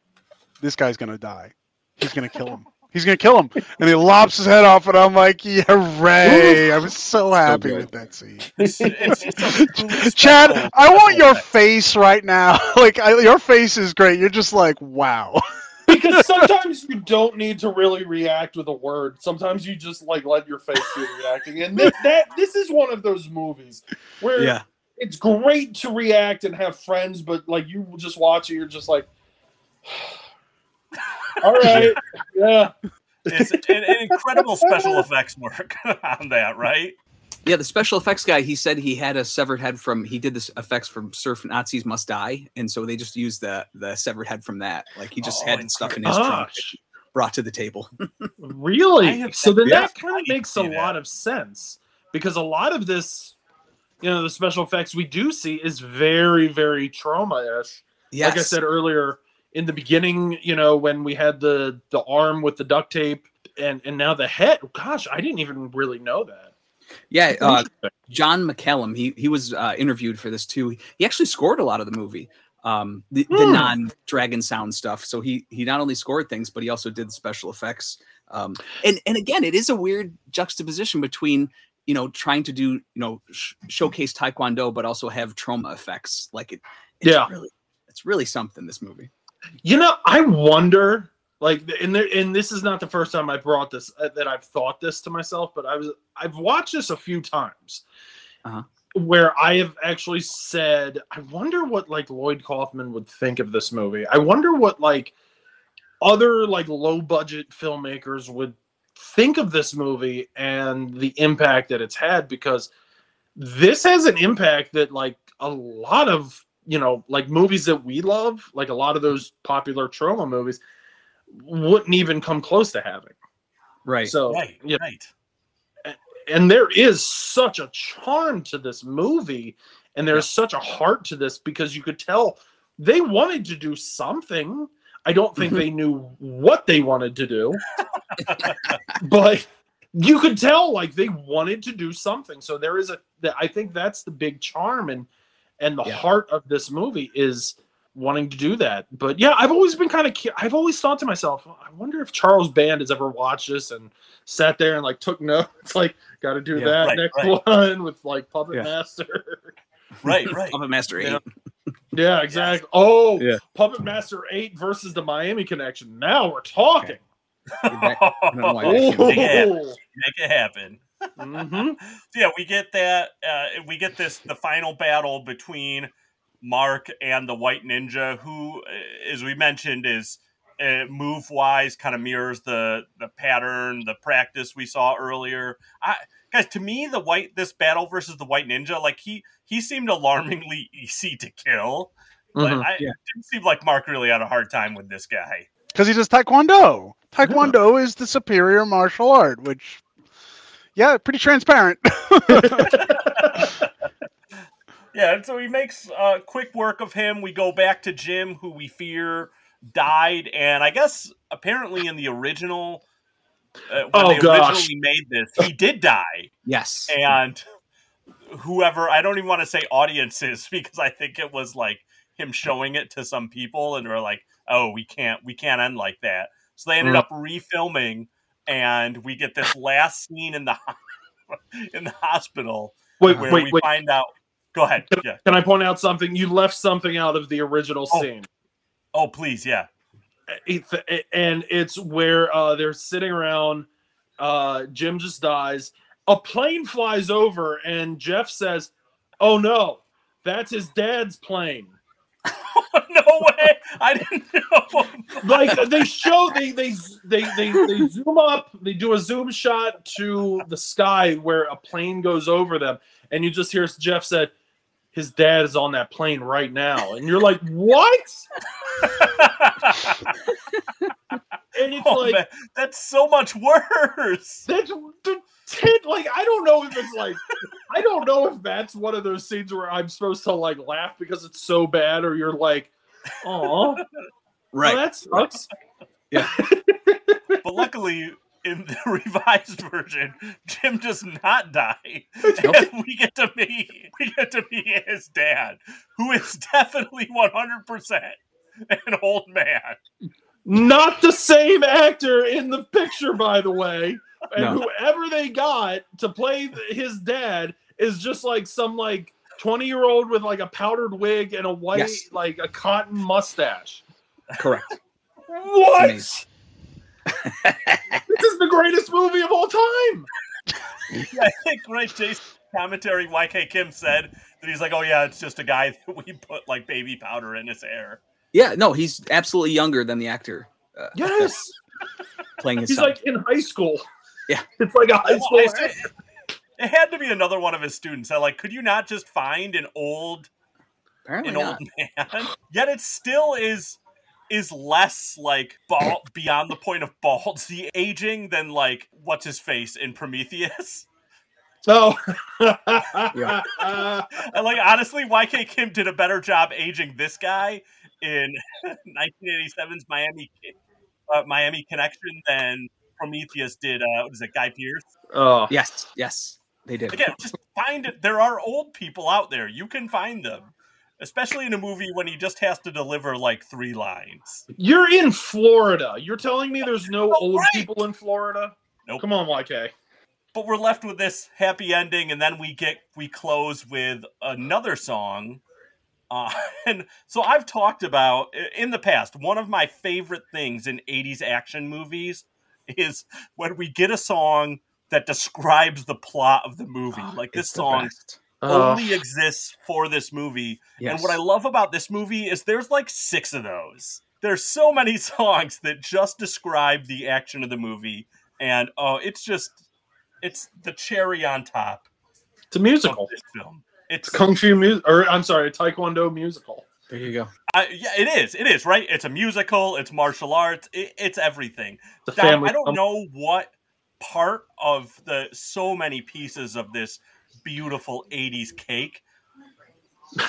this guy's gonna die. He's gonna kill him. He's gonna kill him. And he lops his head off, and I'm like, yeah, hooray. I was so happy good. with that scene. It's, it's just a truly Chad, I want your face right now. Like I, your face is great. You're just like, wow. because sometimes you don't need to really react with a word. Sometimes you just like let your face do the reacting, and this, that this is one of those movies where Yeah. it's great to react and have friends, but like you just watch it, you're just like, all right, yeah, It's an, an incredible special effects work on that, right? Yeah, the special effects guy, he said he had a severed head from he did this effects from Surf Nazis Must Die, and so they just used the the severed head from that. Like he just Oh, had stuff in his trunk brought to the table. Really? So then that kind of makes a that. lot of sense because a lot of this, you know, the special effects we do see is very, very trauma-ish. Yes. like I said earlier in the beginning, you know, when we had the the arm with the duct tape and and now the head. Gosh, I didn't even really know that. yeah, uh. John McCallum, he he was uh, interviewed for this too. He actually scored a lot of the movie, um, the, the Hmm. non dragon sound stuff. So he he not only scored things, but he also did special effects. Um, and and again, it is a weird juxtaposition between you know trying to do you know sh- showcase taekwondo, but also have trauma effects. Like it, it's Yeah. really, it's really something. This movie. You know, I wonder. Like, and there, and this is not the first time I brought this uh, that I've thought this to myself, but I was I've watched this a few times, Uh-huh. where I have actually said, I wonder what like Lloyd Kaufman would think of this movie. I wonder what like other like low budget filmmakers would think of this movie and the impact that it's had because this has an impact that like a lot of you know like movies that we love like a lot of those popular trauma movies wouldn't even come close to having Right. so Right, yeah right. and there is such a charm to this movie and there's such a heart to this because you could tell they wanted to do something i don't think Mhm. they knew what they wanted to do but you could tell like they wanted to do something so there is a that i think that's the big charm and and the Yeah. heart of this movie is wanting to do that but yeah i've always been kind of i've always thought to myself i wonder if charles band has ever watched this and sat there and like took notes like got to do Yeah, that right, next right. one with like puppet Yeah. master Right, right. Puppet Master Eight. Yeah. yeah exactly oh Yeah. puppet master 8 versus the miami connection now we're talking That- don't know why that Make it oh. Make it happen. Mhm. Yeah, we get that. Uh, we get this the final battle between Mark and the White Ninja, who, uh, as we mentioned, is uh, move wise kind of mirrors the the pattern, the practice we saw earlier. I guys, to me, the white this battle versus the White Ninja, like he he seemed alarmingly easy to kill. But Mhm. I, Yeah. it didn't seem like Mark really had a hard time with this guy. because he does taekwondo. Taekwondo is the superior martial art, which, yeah, pretty transparent. Yeah, and so he makes uh, quick work of him. We go back to Jim, who we fear died, and I guess apparently in the original, uh, when Oh, they gosh. originally made this, he did die, Yes. and whoever I don't even want to say audiences because I think it was like him showing it to some people, and we're like, oh, we can't, we can't end like that. So they ended Mm. up refilming, and we get this last scene in the in the hospital wait where wait we wait find out. Go ahead. Yeah. Can I point out something? You left something out of the original Oh. scene. Oh, please, yeah. It's, and it's where uh, they're sitting around. Uh, Jim just dies, a plane flies over, and Jeff says, "Oh no, that's his dad's plane." no way! I didn't know. like they show they they they they they zoom up they do a zoom shot to the sky where a plane goes over them and you just hear jeff said his dad is on that plane right now and you're like what and it's Oh, like man, that's so much worse. that's the tit like i don't know if it's like i don't know if that's one of those scenes where i'm supposed to like laugh because it's so bad or you're like oh Right. that sucks Yeah, But luckily, in the revised version, Jim does not die, and we get to meet we get to meet his dad, who is definitely one hundred percent an old man. not the same actor in the picture, by the way. And No. whoever they got to play his dad is just like some like 20 year old with like a powdered wig and a white, Yes. like a cotton mustache. Correct. What? Amazing. this is the greatest movie of all time. Yeah, I think right, Jason commentary. YK Kim said that he's like, oh yeah, it's just a guy that we put like baby powder in his hair. Yeah, no, he's absolutely younger than the actor uh, Yes. playing his He's son. like in high school. Yeah. It's like a high Well, school. I- It had to be another one of his students. I like, could you not just find an old Apparently an not. old man. Yet it still is is less like ball beyond the point of ballsy aging than like what's his face in Prometheus. Oh. And like honestly, YK Kim did a better job aging this guy in 1987's Miami uh, Miami Connection than Prometheus did. Uh, what is it, Guy Pearce? oh. Yes, yes, they did. Again, just find it. There are old people out there. You can find them, especially in a movie when he just has to deliver like three lines. You're in Florida. You're telling me there's no Oh, old right. people in Florida? Nope. Come on, YK. but we're left with this happy ending and then we get we close with another song uh, and so i've talked about in the past one of my favorite things in 80s action movies is when we get a song that describes the plot of the movie like this song best. only exists for this movie Yes. and what I love about this movie is there's like six of those. There's so many songs that just describe the action of the movie, and oh, it's just it's the cherry on top It's a of musical. this film. It's It's kung fu music, or I'm sorry, Taekwondo musical. There you go. I, yeah, it is. It is right. It's a musical. It's martial arts. It, it's everything. The Dom, family. I don't know what part of the so many pieces of this beautiful 80s cake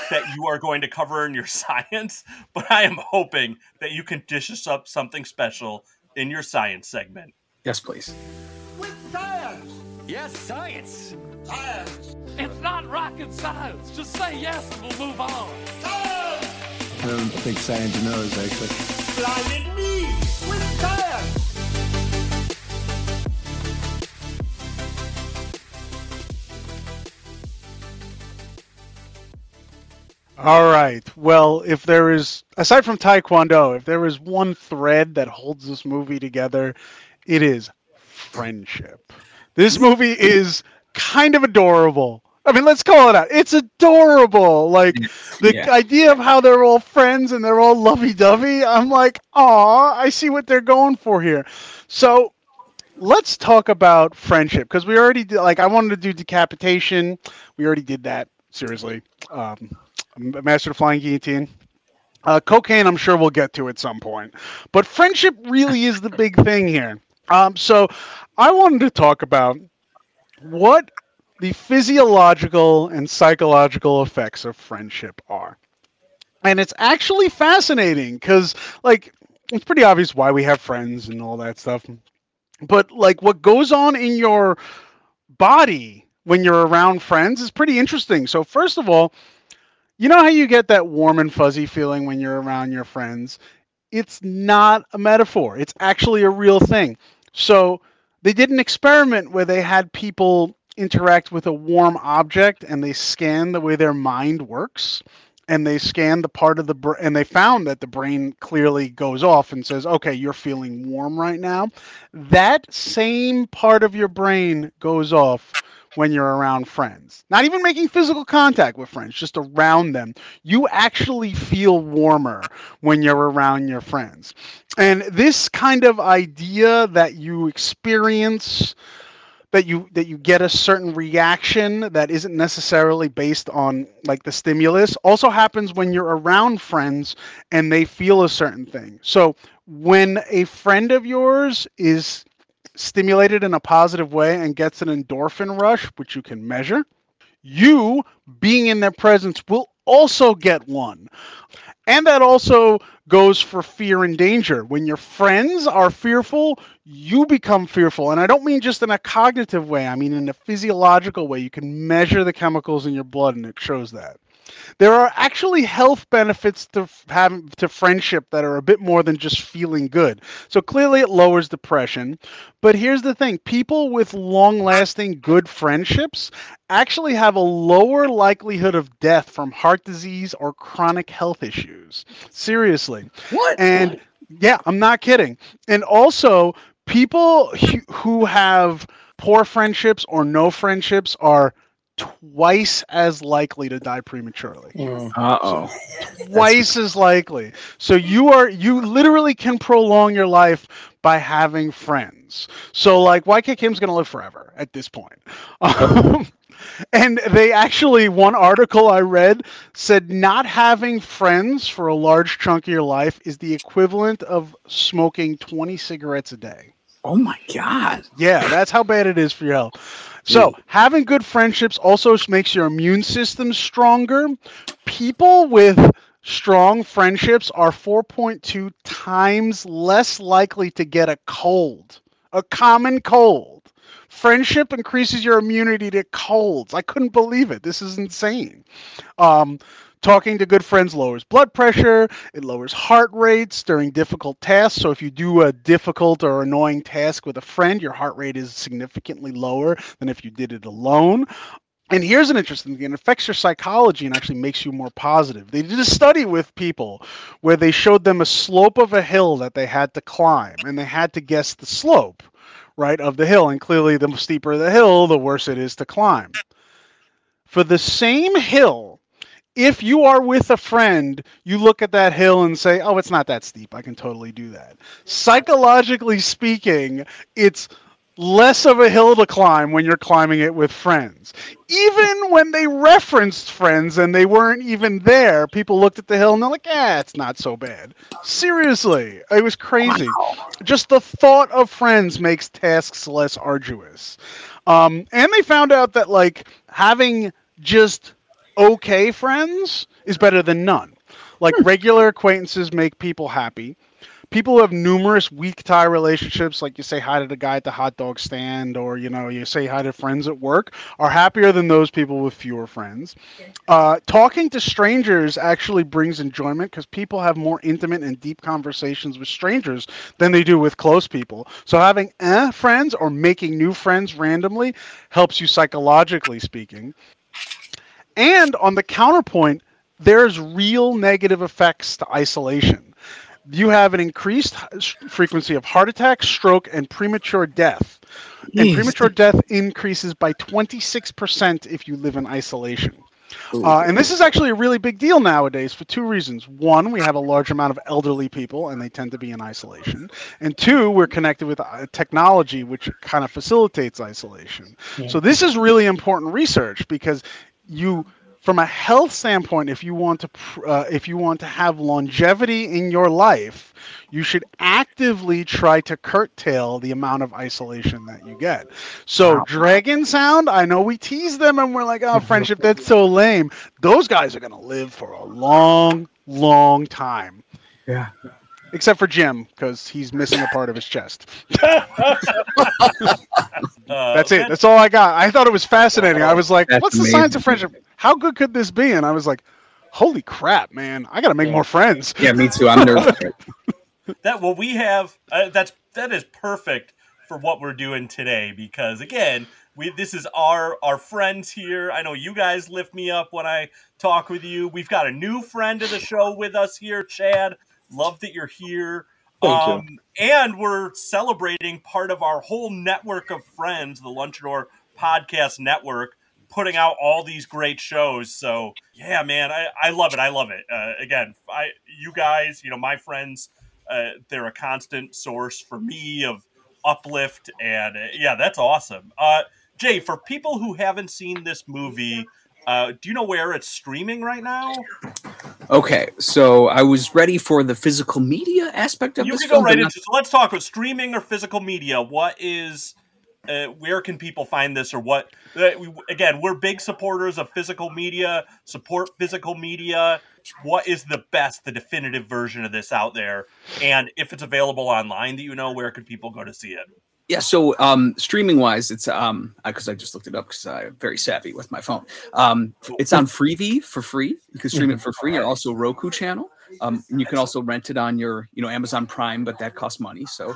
that you are going to cover in your science, but I am hoping that you can dish us up something special in your science segment. Yes, please. With science. Yes, science. Science. It's not rocket science. Just say yes and we'll move on. I don't think science knows, actually. All right. Well, if there is, aside from Taekwondo, if there is one thread that holds this movie together, it is friendship. This movie is kind of adorable. I mean, let's call it out. It's adorable. Like the Yeah. idea of how they're all friends and they're all lovey-dovey. I'm like, aw, I see what they're going for here. So let's talk about friendship because we already did. Like, I wanted to do decapitation. We already did that. Seriously. Um, Master of Flying Guillotine. Uh, cocaine, I'm sure we'll get to at some point. But friendship really is the big thing here. Um, so I wanted to talk about what the physiological and psychological effects of friendship are. And it's actually fascinating because, like, it's pretty obvious why we have friends and all that stuff. But, like, what goes on in your body when you're around friends is pretty interesting. So, first of all, you know how you get that warm and fuzzy feeling when you're around your friends? It's not a metaphor, it's actually a real thing. So, they did an experiment where they had people interact with a warm object and they scan the way their mind works and they scanned the part of the brain and they found that the brain clearly goes off and says okay you're feeling warm right now that same part of your brain goes off when you're around friends. Not even making physical contact with friends, just around them. You actually feel warmer when you're around your friends. And this kind of idea that you experience that you that you get a certain reaction that isn't necessarily based on like the stimulus also happens when you're around friends and they feel a certain thing. So when a friend of yours is stimulated in a positive way and gets an endorphin rush, which you can measure, you being in their presence will also get one. And that also goes for fear and danger. When your friends are fearful, you become fearful. And I don't mean just in a cognitive way, I mean in a physiological way. You can measure the chemicals in your blood and it shows that. There are actually health benefits to having to friendship that are a bit more than just feeling good. So clearly it lowers depression, but here's the thing, people with long-lasting good friendships actually have a lower likelihood of death from heart disease or chronic health issues. Seriously. What? And yeah, I'm not kidding. And also people who have poor friendships or no friendships are twice as likely to die prematurely. Uh oh. Twice as likely. So you are you literally can prolong your life by having friends. So like YK Kim's gonna live forever at this point. Um, and they actually one article I read said not having friends for a large chunk of your life is the equivalent of smoking 20 cigarettes a day. Oh my god. Yeah, that's how bad it is for your health. So, having good friendships also makes your immune system stronger. People with strong friendships are 4.2 times less likely to get a cold, a common cold. Friendship increases your immunity to colds. I couldn't believe it. This is insane. Um, Talking to good friends lowers blood pressure, it lowers heart rates during difficult tasks. So if you do a difficult or annoying task with a friend, your heart rate is significantly lower than if you did it alone. And here's an interesting thing it affects your psychology and actually makes you more positive. They did a study with people where they showed them a slope of a hill that they had to climb, and they had to guess the slope, right, of the hill. And clearly, the steeper the hill, the worse it is to climb. For the same hill, if you are with a friend, you look at that hill and say, "Oh, it's not that steep. I can totally do that." Psychologically speaking, it's less of a hill to climb when you're climbing it with friends. Even when they referenced friends and they weren't even there, people looked at the hill and they're like, "Yeah, it's not so bad." Seriously, it was crazy. Wow. Just the thought of friends makes tasks less arduous. Um, and they found out that like having just okay friends is better than none. Like hmm. regular acquaintances make people happy. People who have numerous weak tie relationships, like you say hi to the guy at the hot dog stand, or you know you say hi to friends at work, are happier than those people with fewer friends. Uh, talking to strangers actually brings enjoyment because people have more intimate and deep conversations with strangers than they do with close people. So having eh friends or making new friends randomly helps you psychologically speaking. And on the counterpoint, there's real negative effects to isolation. You have an increased frequency of heart attack, stroke, and premature death. And premature death increases by 26% if you live in isolation. Uh, and this is actually a really big deal nowadays for two reasons. One, we have a large amount of elderly people, and they tend to be in isolation. And two, we're connected with uh, technology, which kind of facilitates isolation. Yeah. So this is really important research because you from a health standpoint if you want to uh, if you want to have longevity in your life you should actively try to curtail the amount of isolation that you get. So wow. dragon sound i know we tease them and we're like oh friendship that's so lame. Those guys are going to live for a long long time. Yeah except for Jim because he's missing a part of his chest. Uh, That's it. That's all I got. I thought it was fascinating. I was like, "What's the science of friendship? How good could this be?" And I was like, "Holy crap, man! I got to make more friends." Yeah, me too. I'm nervous. that well, we have uh, that's that is perfect for what we're doing today because again, we this is our our friends here. I know you guys lift me up when I talk with you. We've got a new friend of the show with us here, Chad. Love that you're here. Um. And we're celebrating part of our whole network of friends, the Lunchador podcast network putting out all these great shows. So yeah, man, I, I love it. I love it. Uh, again, I you guys, you know, my friends, uh, they're a constant source for me of uplift, and uh, yeah, that's awesome. Uh, Jay, for people who haven't seen this movie, uh, do you know where it's streaming right now? Okay, so I was ready for the physical media aspect of You this can go film, right into. So let's talk about streaming or physical media. What is, uh, where can people find this, or what? Uh, we, again, we're big supporters of physical media. Support physical media. What is the best, the definitive version of this out there? And if it's available online, that you know, where could people go to see it? Yeah, so um, streaming wise, it's um because I just looked it up because I'm very savvy with my phone. Um, it's on Freevee for free. You can stream it for free, or also Roku channel. Um, and you can also rent it on your you know Amazon Prime, but that costs money. So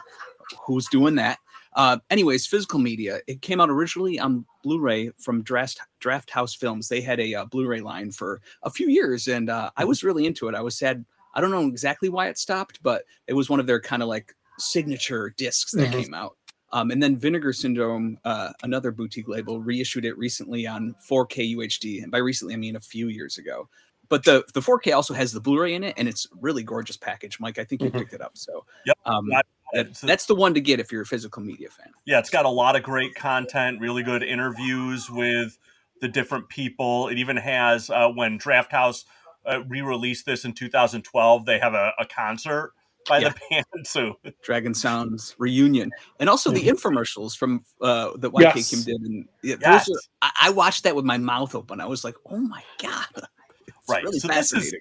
who's doing that? Uh, anyways, physical media. It came out originally on Blu-ray from Draft Drafthouse Films. They had a uh, Blu-ray line for a few years, and uh, I was really into it. I was sad. I don't know exactly why it stopped, but it was one of their kind of like signature discs that Mhm. came out. Um, and then Vinegar Syndrome, uh, another boutique label, reissued it recently on 4K UHD. And by recently, I mean a few years ago. But the the 4K also has the Blu-ray in it, and it's really gorgeous package. Mike, I think you Mhm. picked it up. So Yep. um, that- that's the one to get if you're a physical media fan. Yeah, it's got a lot of great content, really good interviews with the different people. It even has uh, when Drafthouse uh, re-released this in 2012, they have a, a concert by the band. So Dragon Sounds reunion, and also the infomercials from uh, that YK Mm-hmm. Yes. Kim did. And yeah, Yes. are, I, I watched that with my mouth open. I was like, "Oh my god!" It's right. really so this is fascinating.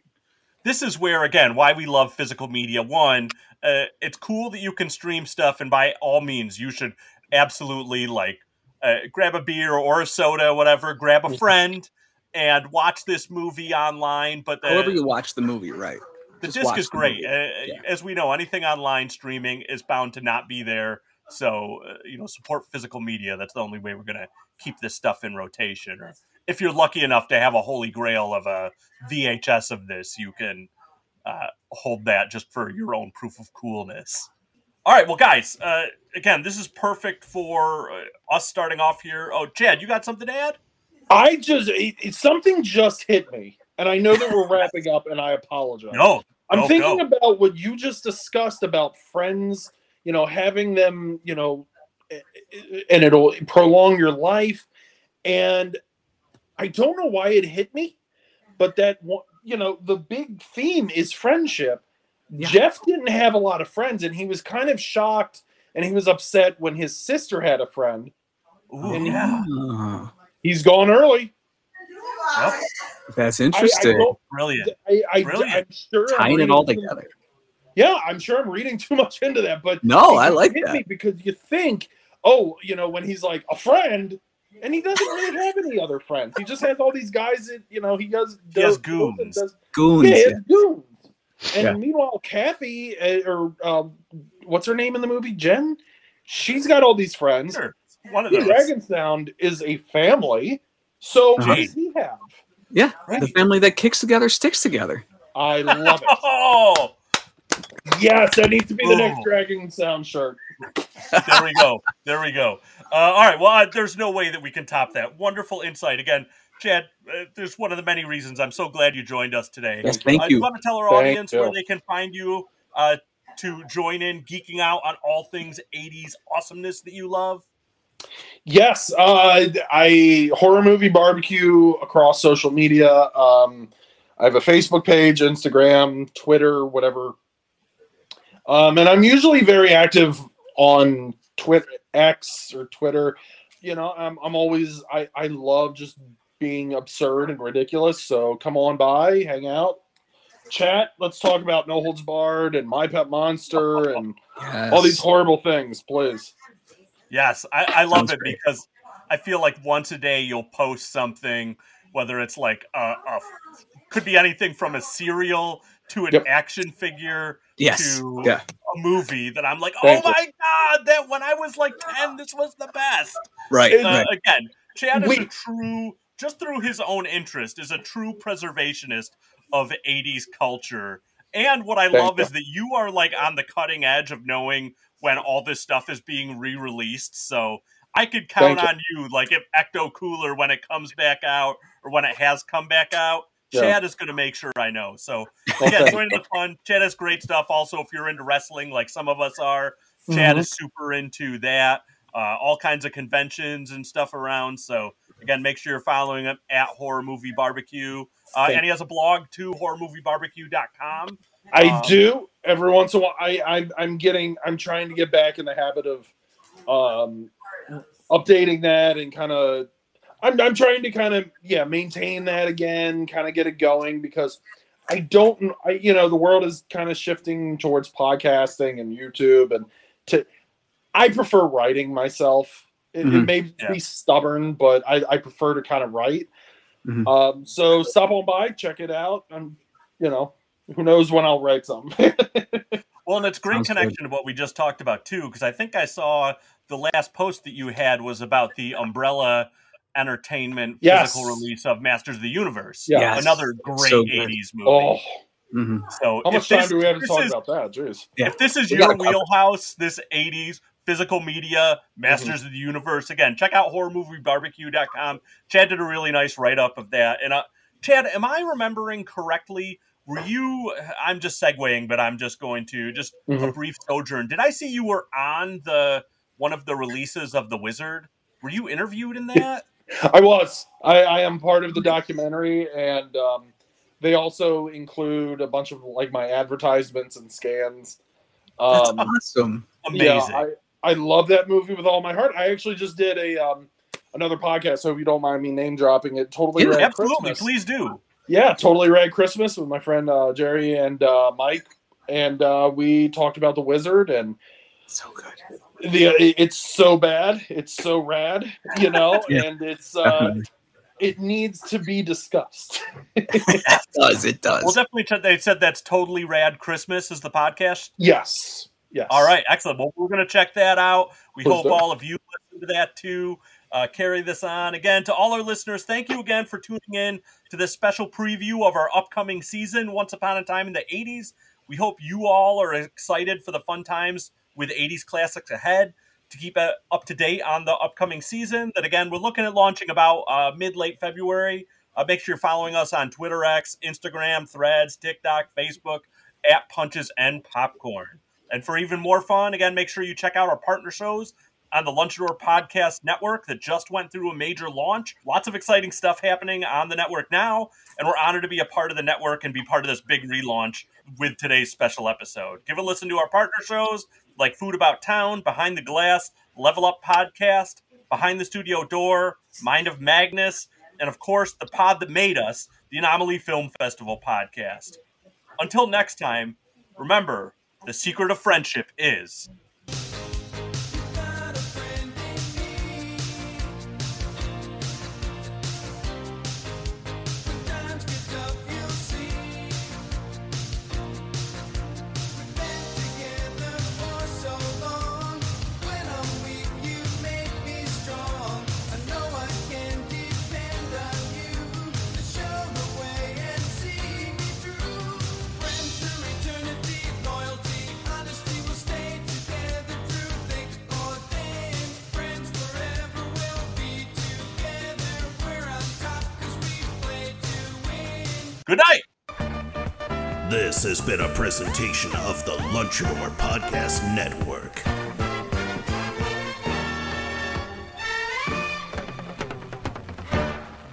this is where again why we love physical media. One, uh, it's cool that you can stream stuff, and by all means, you should absolutely like uh, grab a beer or a soda, whatever. Grab a friend and watch this movie online. But the, However you watch the movie, right? The Just disc is great. movie. Uh, As we know, anything online streaming is bound to not be there. So, uh, you know, support physical media. That's the only way we're going to keep this stuff in rotation. Or if you're lucky enough to have a holy grail of a VHS of this, you can uh, hold that just for your own proof of coolness. All right, well, guys, uh, again, this is perfect for uh, us starting off here. Oh, Chad, you got something to add? I just it, it- something just hit me, and I know that we're wrapping up, and I apologize. No, I'm no, thinking go. about what you just discussed about friends. You know, having them. You know, and it'll prolong your life. And I don't know why it hit me, but that you know the big theme is friendship. Jeff didn't have a lot of friends, and he was kind of shocked and he was upset when his sister had a friend. Ooh, and yeah. Oh, he's gone early. That's I- I interesting. Brilliant. I, I, Brilliant. I'm sure I'm Tying it reading all too- together. Yeah, I'm sure I'm reading too much into that, but No, I like that. because you think, oh, you know, when he's like a friend, and he doesn't really have any other friends. He just has all these guys that you know he does. He has does- goons. does- Goons. yeah, he has yeah. goons. And Yeah. meanwhile, Kathy, uh, or um, what's her name in the movie, Jen, she's got all these friends. Sure. One of The those. Dragon Sound is a family. So Uh-huh. what does he have? Yeah, the family that kicks together sticks together. I love it. Oh, yes, that needs to be the next Oh. Dragon Sound shirt. there we go. There we go. Uh, all right. Well, uh, there's no way that we can top that. Wonderful insight. Again, Chad, uh, there's one of the many reasons I'm so glad you joined us today. Yes, thank uh, you. You want to tell our Thank audience where they can find you uh, to join in geeking out on all things 80s awesomeness that you love? Yes, uh, I horror movie barbecue across social media. Um, I have a Facebook page, Instagram, Twitter, whatever. Um, and I'm usually very active on Twitter, X or Twitter. You know, I'm, I'm always I, I love just being absurd and ridiculous. So come on by, hang out, chat. Let's talk about No Holds Barred and My Pet Monster and all these horrible things, please. Yes, I, I love Sounds it great. because I feel like once a day you'll post something, whether it's like a, a could be anything from a cereal to an Yep. action figure Yes. to Yeah. a movie that I'm like, oh you. my god, that when I was like ten, this was the best. Right. Uh, right. Again, Chad is a true, just through his own interest, is a true preservationist of '80s culture. And what I Thank love you. is that you are like on the cutting edge of knowing when all this stuff is being re-released. So I could count Thank on you. Like if Ecto Cooler when it comes back out or when it has come back out, Yeah. Chad is going to make sure I know. So yeah, join the fun. Chad has great stuff. Also, if you're into wrestling, like some of us are, Chad Mhm. is super into that. Uh, all kinds of conventions and stuff around. So again, make sure you're following him at Horror Movie Barbecue. Uh, and he has a blog too, horrormoviebarbecue.com. I Um, do every once in a while. I, I I'm getting I'm trying to get back in the habit of um updating that and kind of I'm I'm trying to kind of yeah maintain that again, kind of get it going because I don't I you know the world is kind of shifting towards podcasting and YouTube and to I prefer writing myself. It, it Mhm. may Yeah. be stubborn, but I, I prefer to kind of write. Mhm. Um, so stop on by, check it out. I'm, you know, who knows when I'll write something. Well, and it's great Sounds good. connection to what we just talked about too, because I think I saw the last post that you had was about the Umbrella Entertainment Yes. physical release of Masters of the Universe. Yeah. Yes. Another great So '80s movie. oh, Mhm. So how if much time this- do we have to talk is- about that? Jeez. Yeah. If this is We your gotta cover it. wheelhouse, this '80s physical media, Mm-hmm. Masters of the Universe, again, check out horrormoviebarbecue.com. Chad did a really nice write up of that. And uh, Chad, am I remembering correctly? Were you? I'm just segueing, but I'm just going to just a Mhm. brief sojourn. Did I see you were on the one of the releases of The Wizard? Were you interviewed in that? I was. I, I am part of the documentary, and um, they also include a bunch of like my advertisements and scans. That's Um, awesome. Amazing. Yeah, I, I love that movie with all my heart. I actually just did a um another podcast, so if you don't mind me name dropping it, totally Yeah, Absolutely, Christmas. please do. Yeah, totally Rad Christmas with my friend uh, Jerry and uh, Mike, and uh, we talked about the Wizard and So good. the it's so bad, it's so rad, you know, Yeah. and it's uh, it needs to be discussed. It does. It does. Well, definitely. Ch- They said that's totally rad. Christmas is the podcast. yes, yes. All right, excellent. Well, we're going to check that out. We Please hope do. all of you listen to that too. Uh, carry this on. Again, to all our listeners, thank you again for tuning in to this special preview of our upcoming season, Once Upon a Time in the 80s. We hope you all are excited for the fun times with 80s classics ahead to keep up to date on the upcoming season. That, again, we're looking at launching about uh, mid late February. Uh, make sure you're following us on Twitter X, Instagram, Threads, TikTok, Facebook, at Punches and Popcorn. And for even more fun, again, make sure you check out our partner shows on the Lunchador Podcast Network that just went through a major launch. Lots of exciting stuff happening on the network now, and we're honored to be a part of the network and be part of this big relaunch with today's special episode. Give a listen to our partner shows like Food About Town, Behind the Glass, Level Up Podcast, Behind the Studio Door, Mind of Magnus, and of course, the pod that made us, the Anomaly Film Festival podcast. Until next time, remember the secret of friendship is. Good night. This has been a presentation of the Lunchador Podcast Network.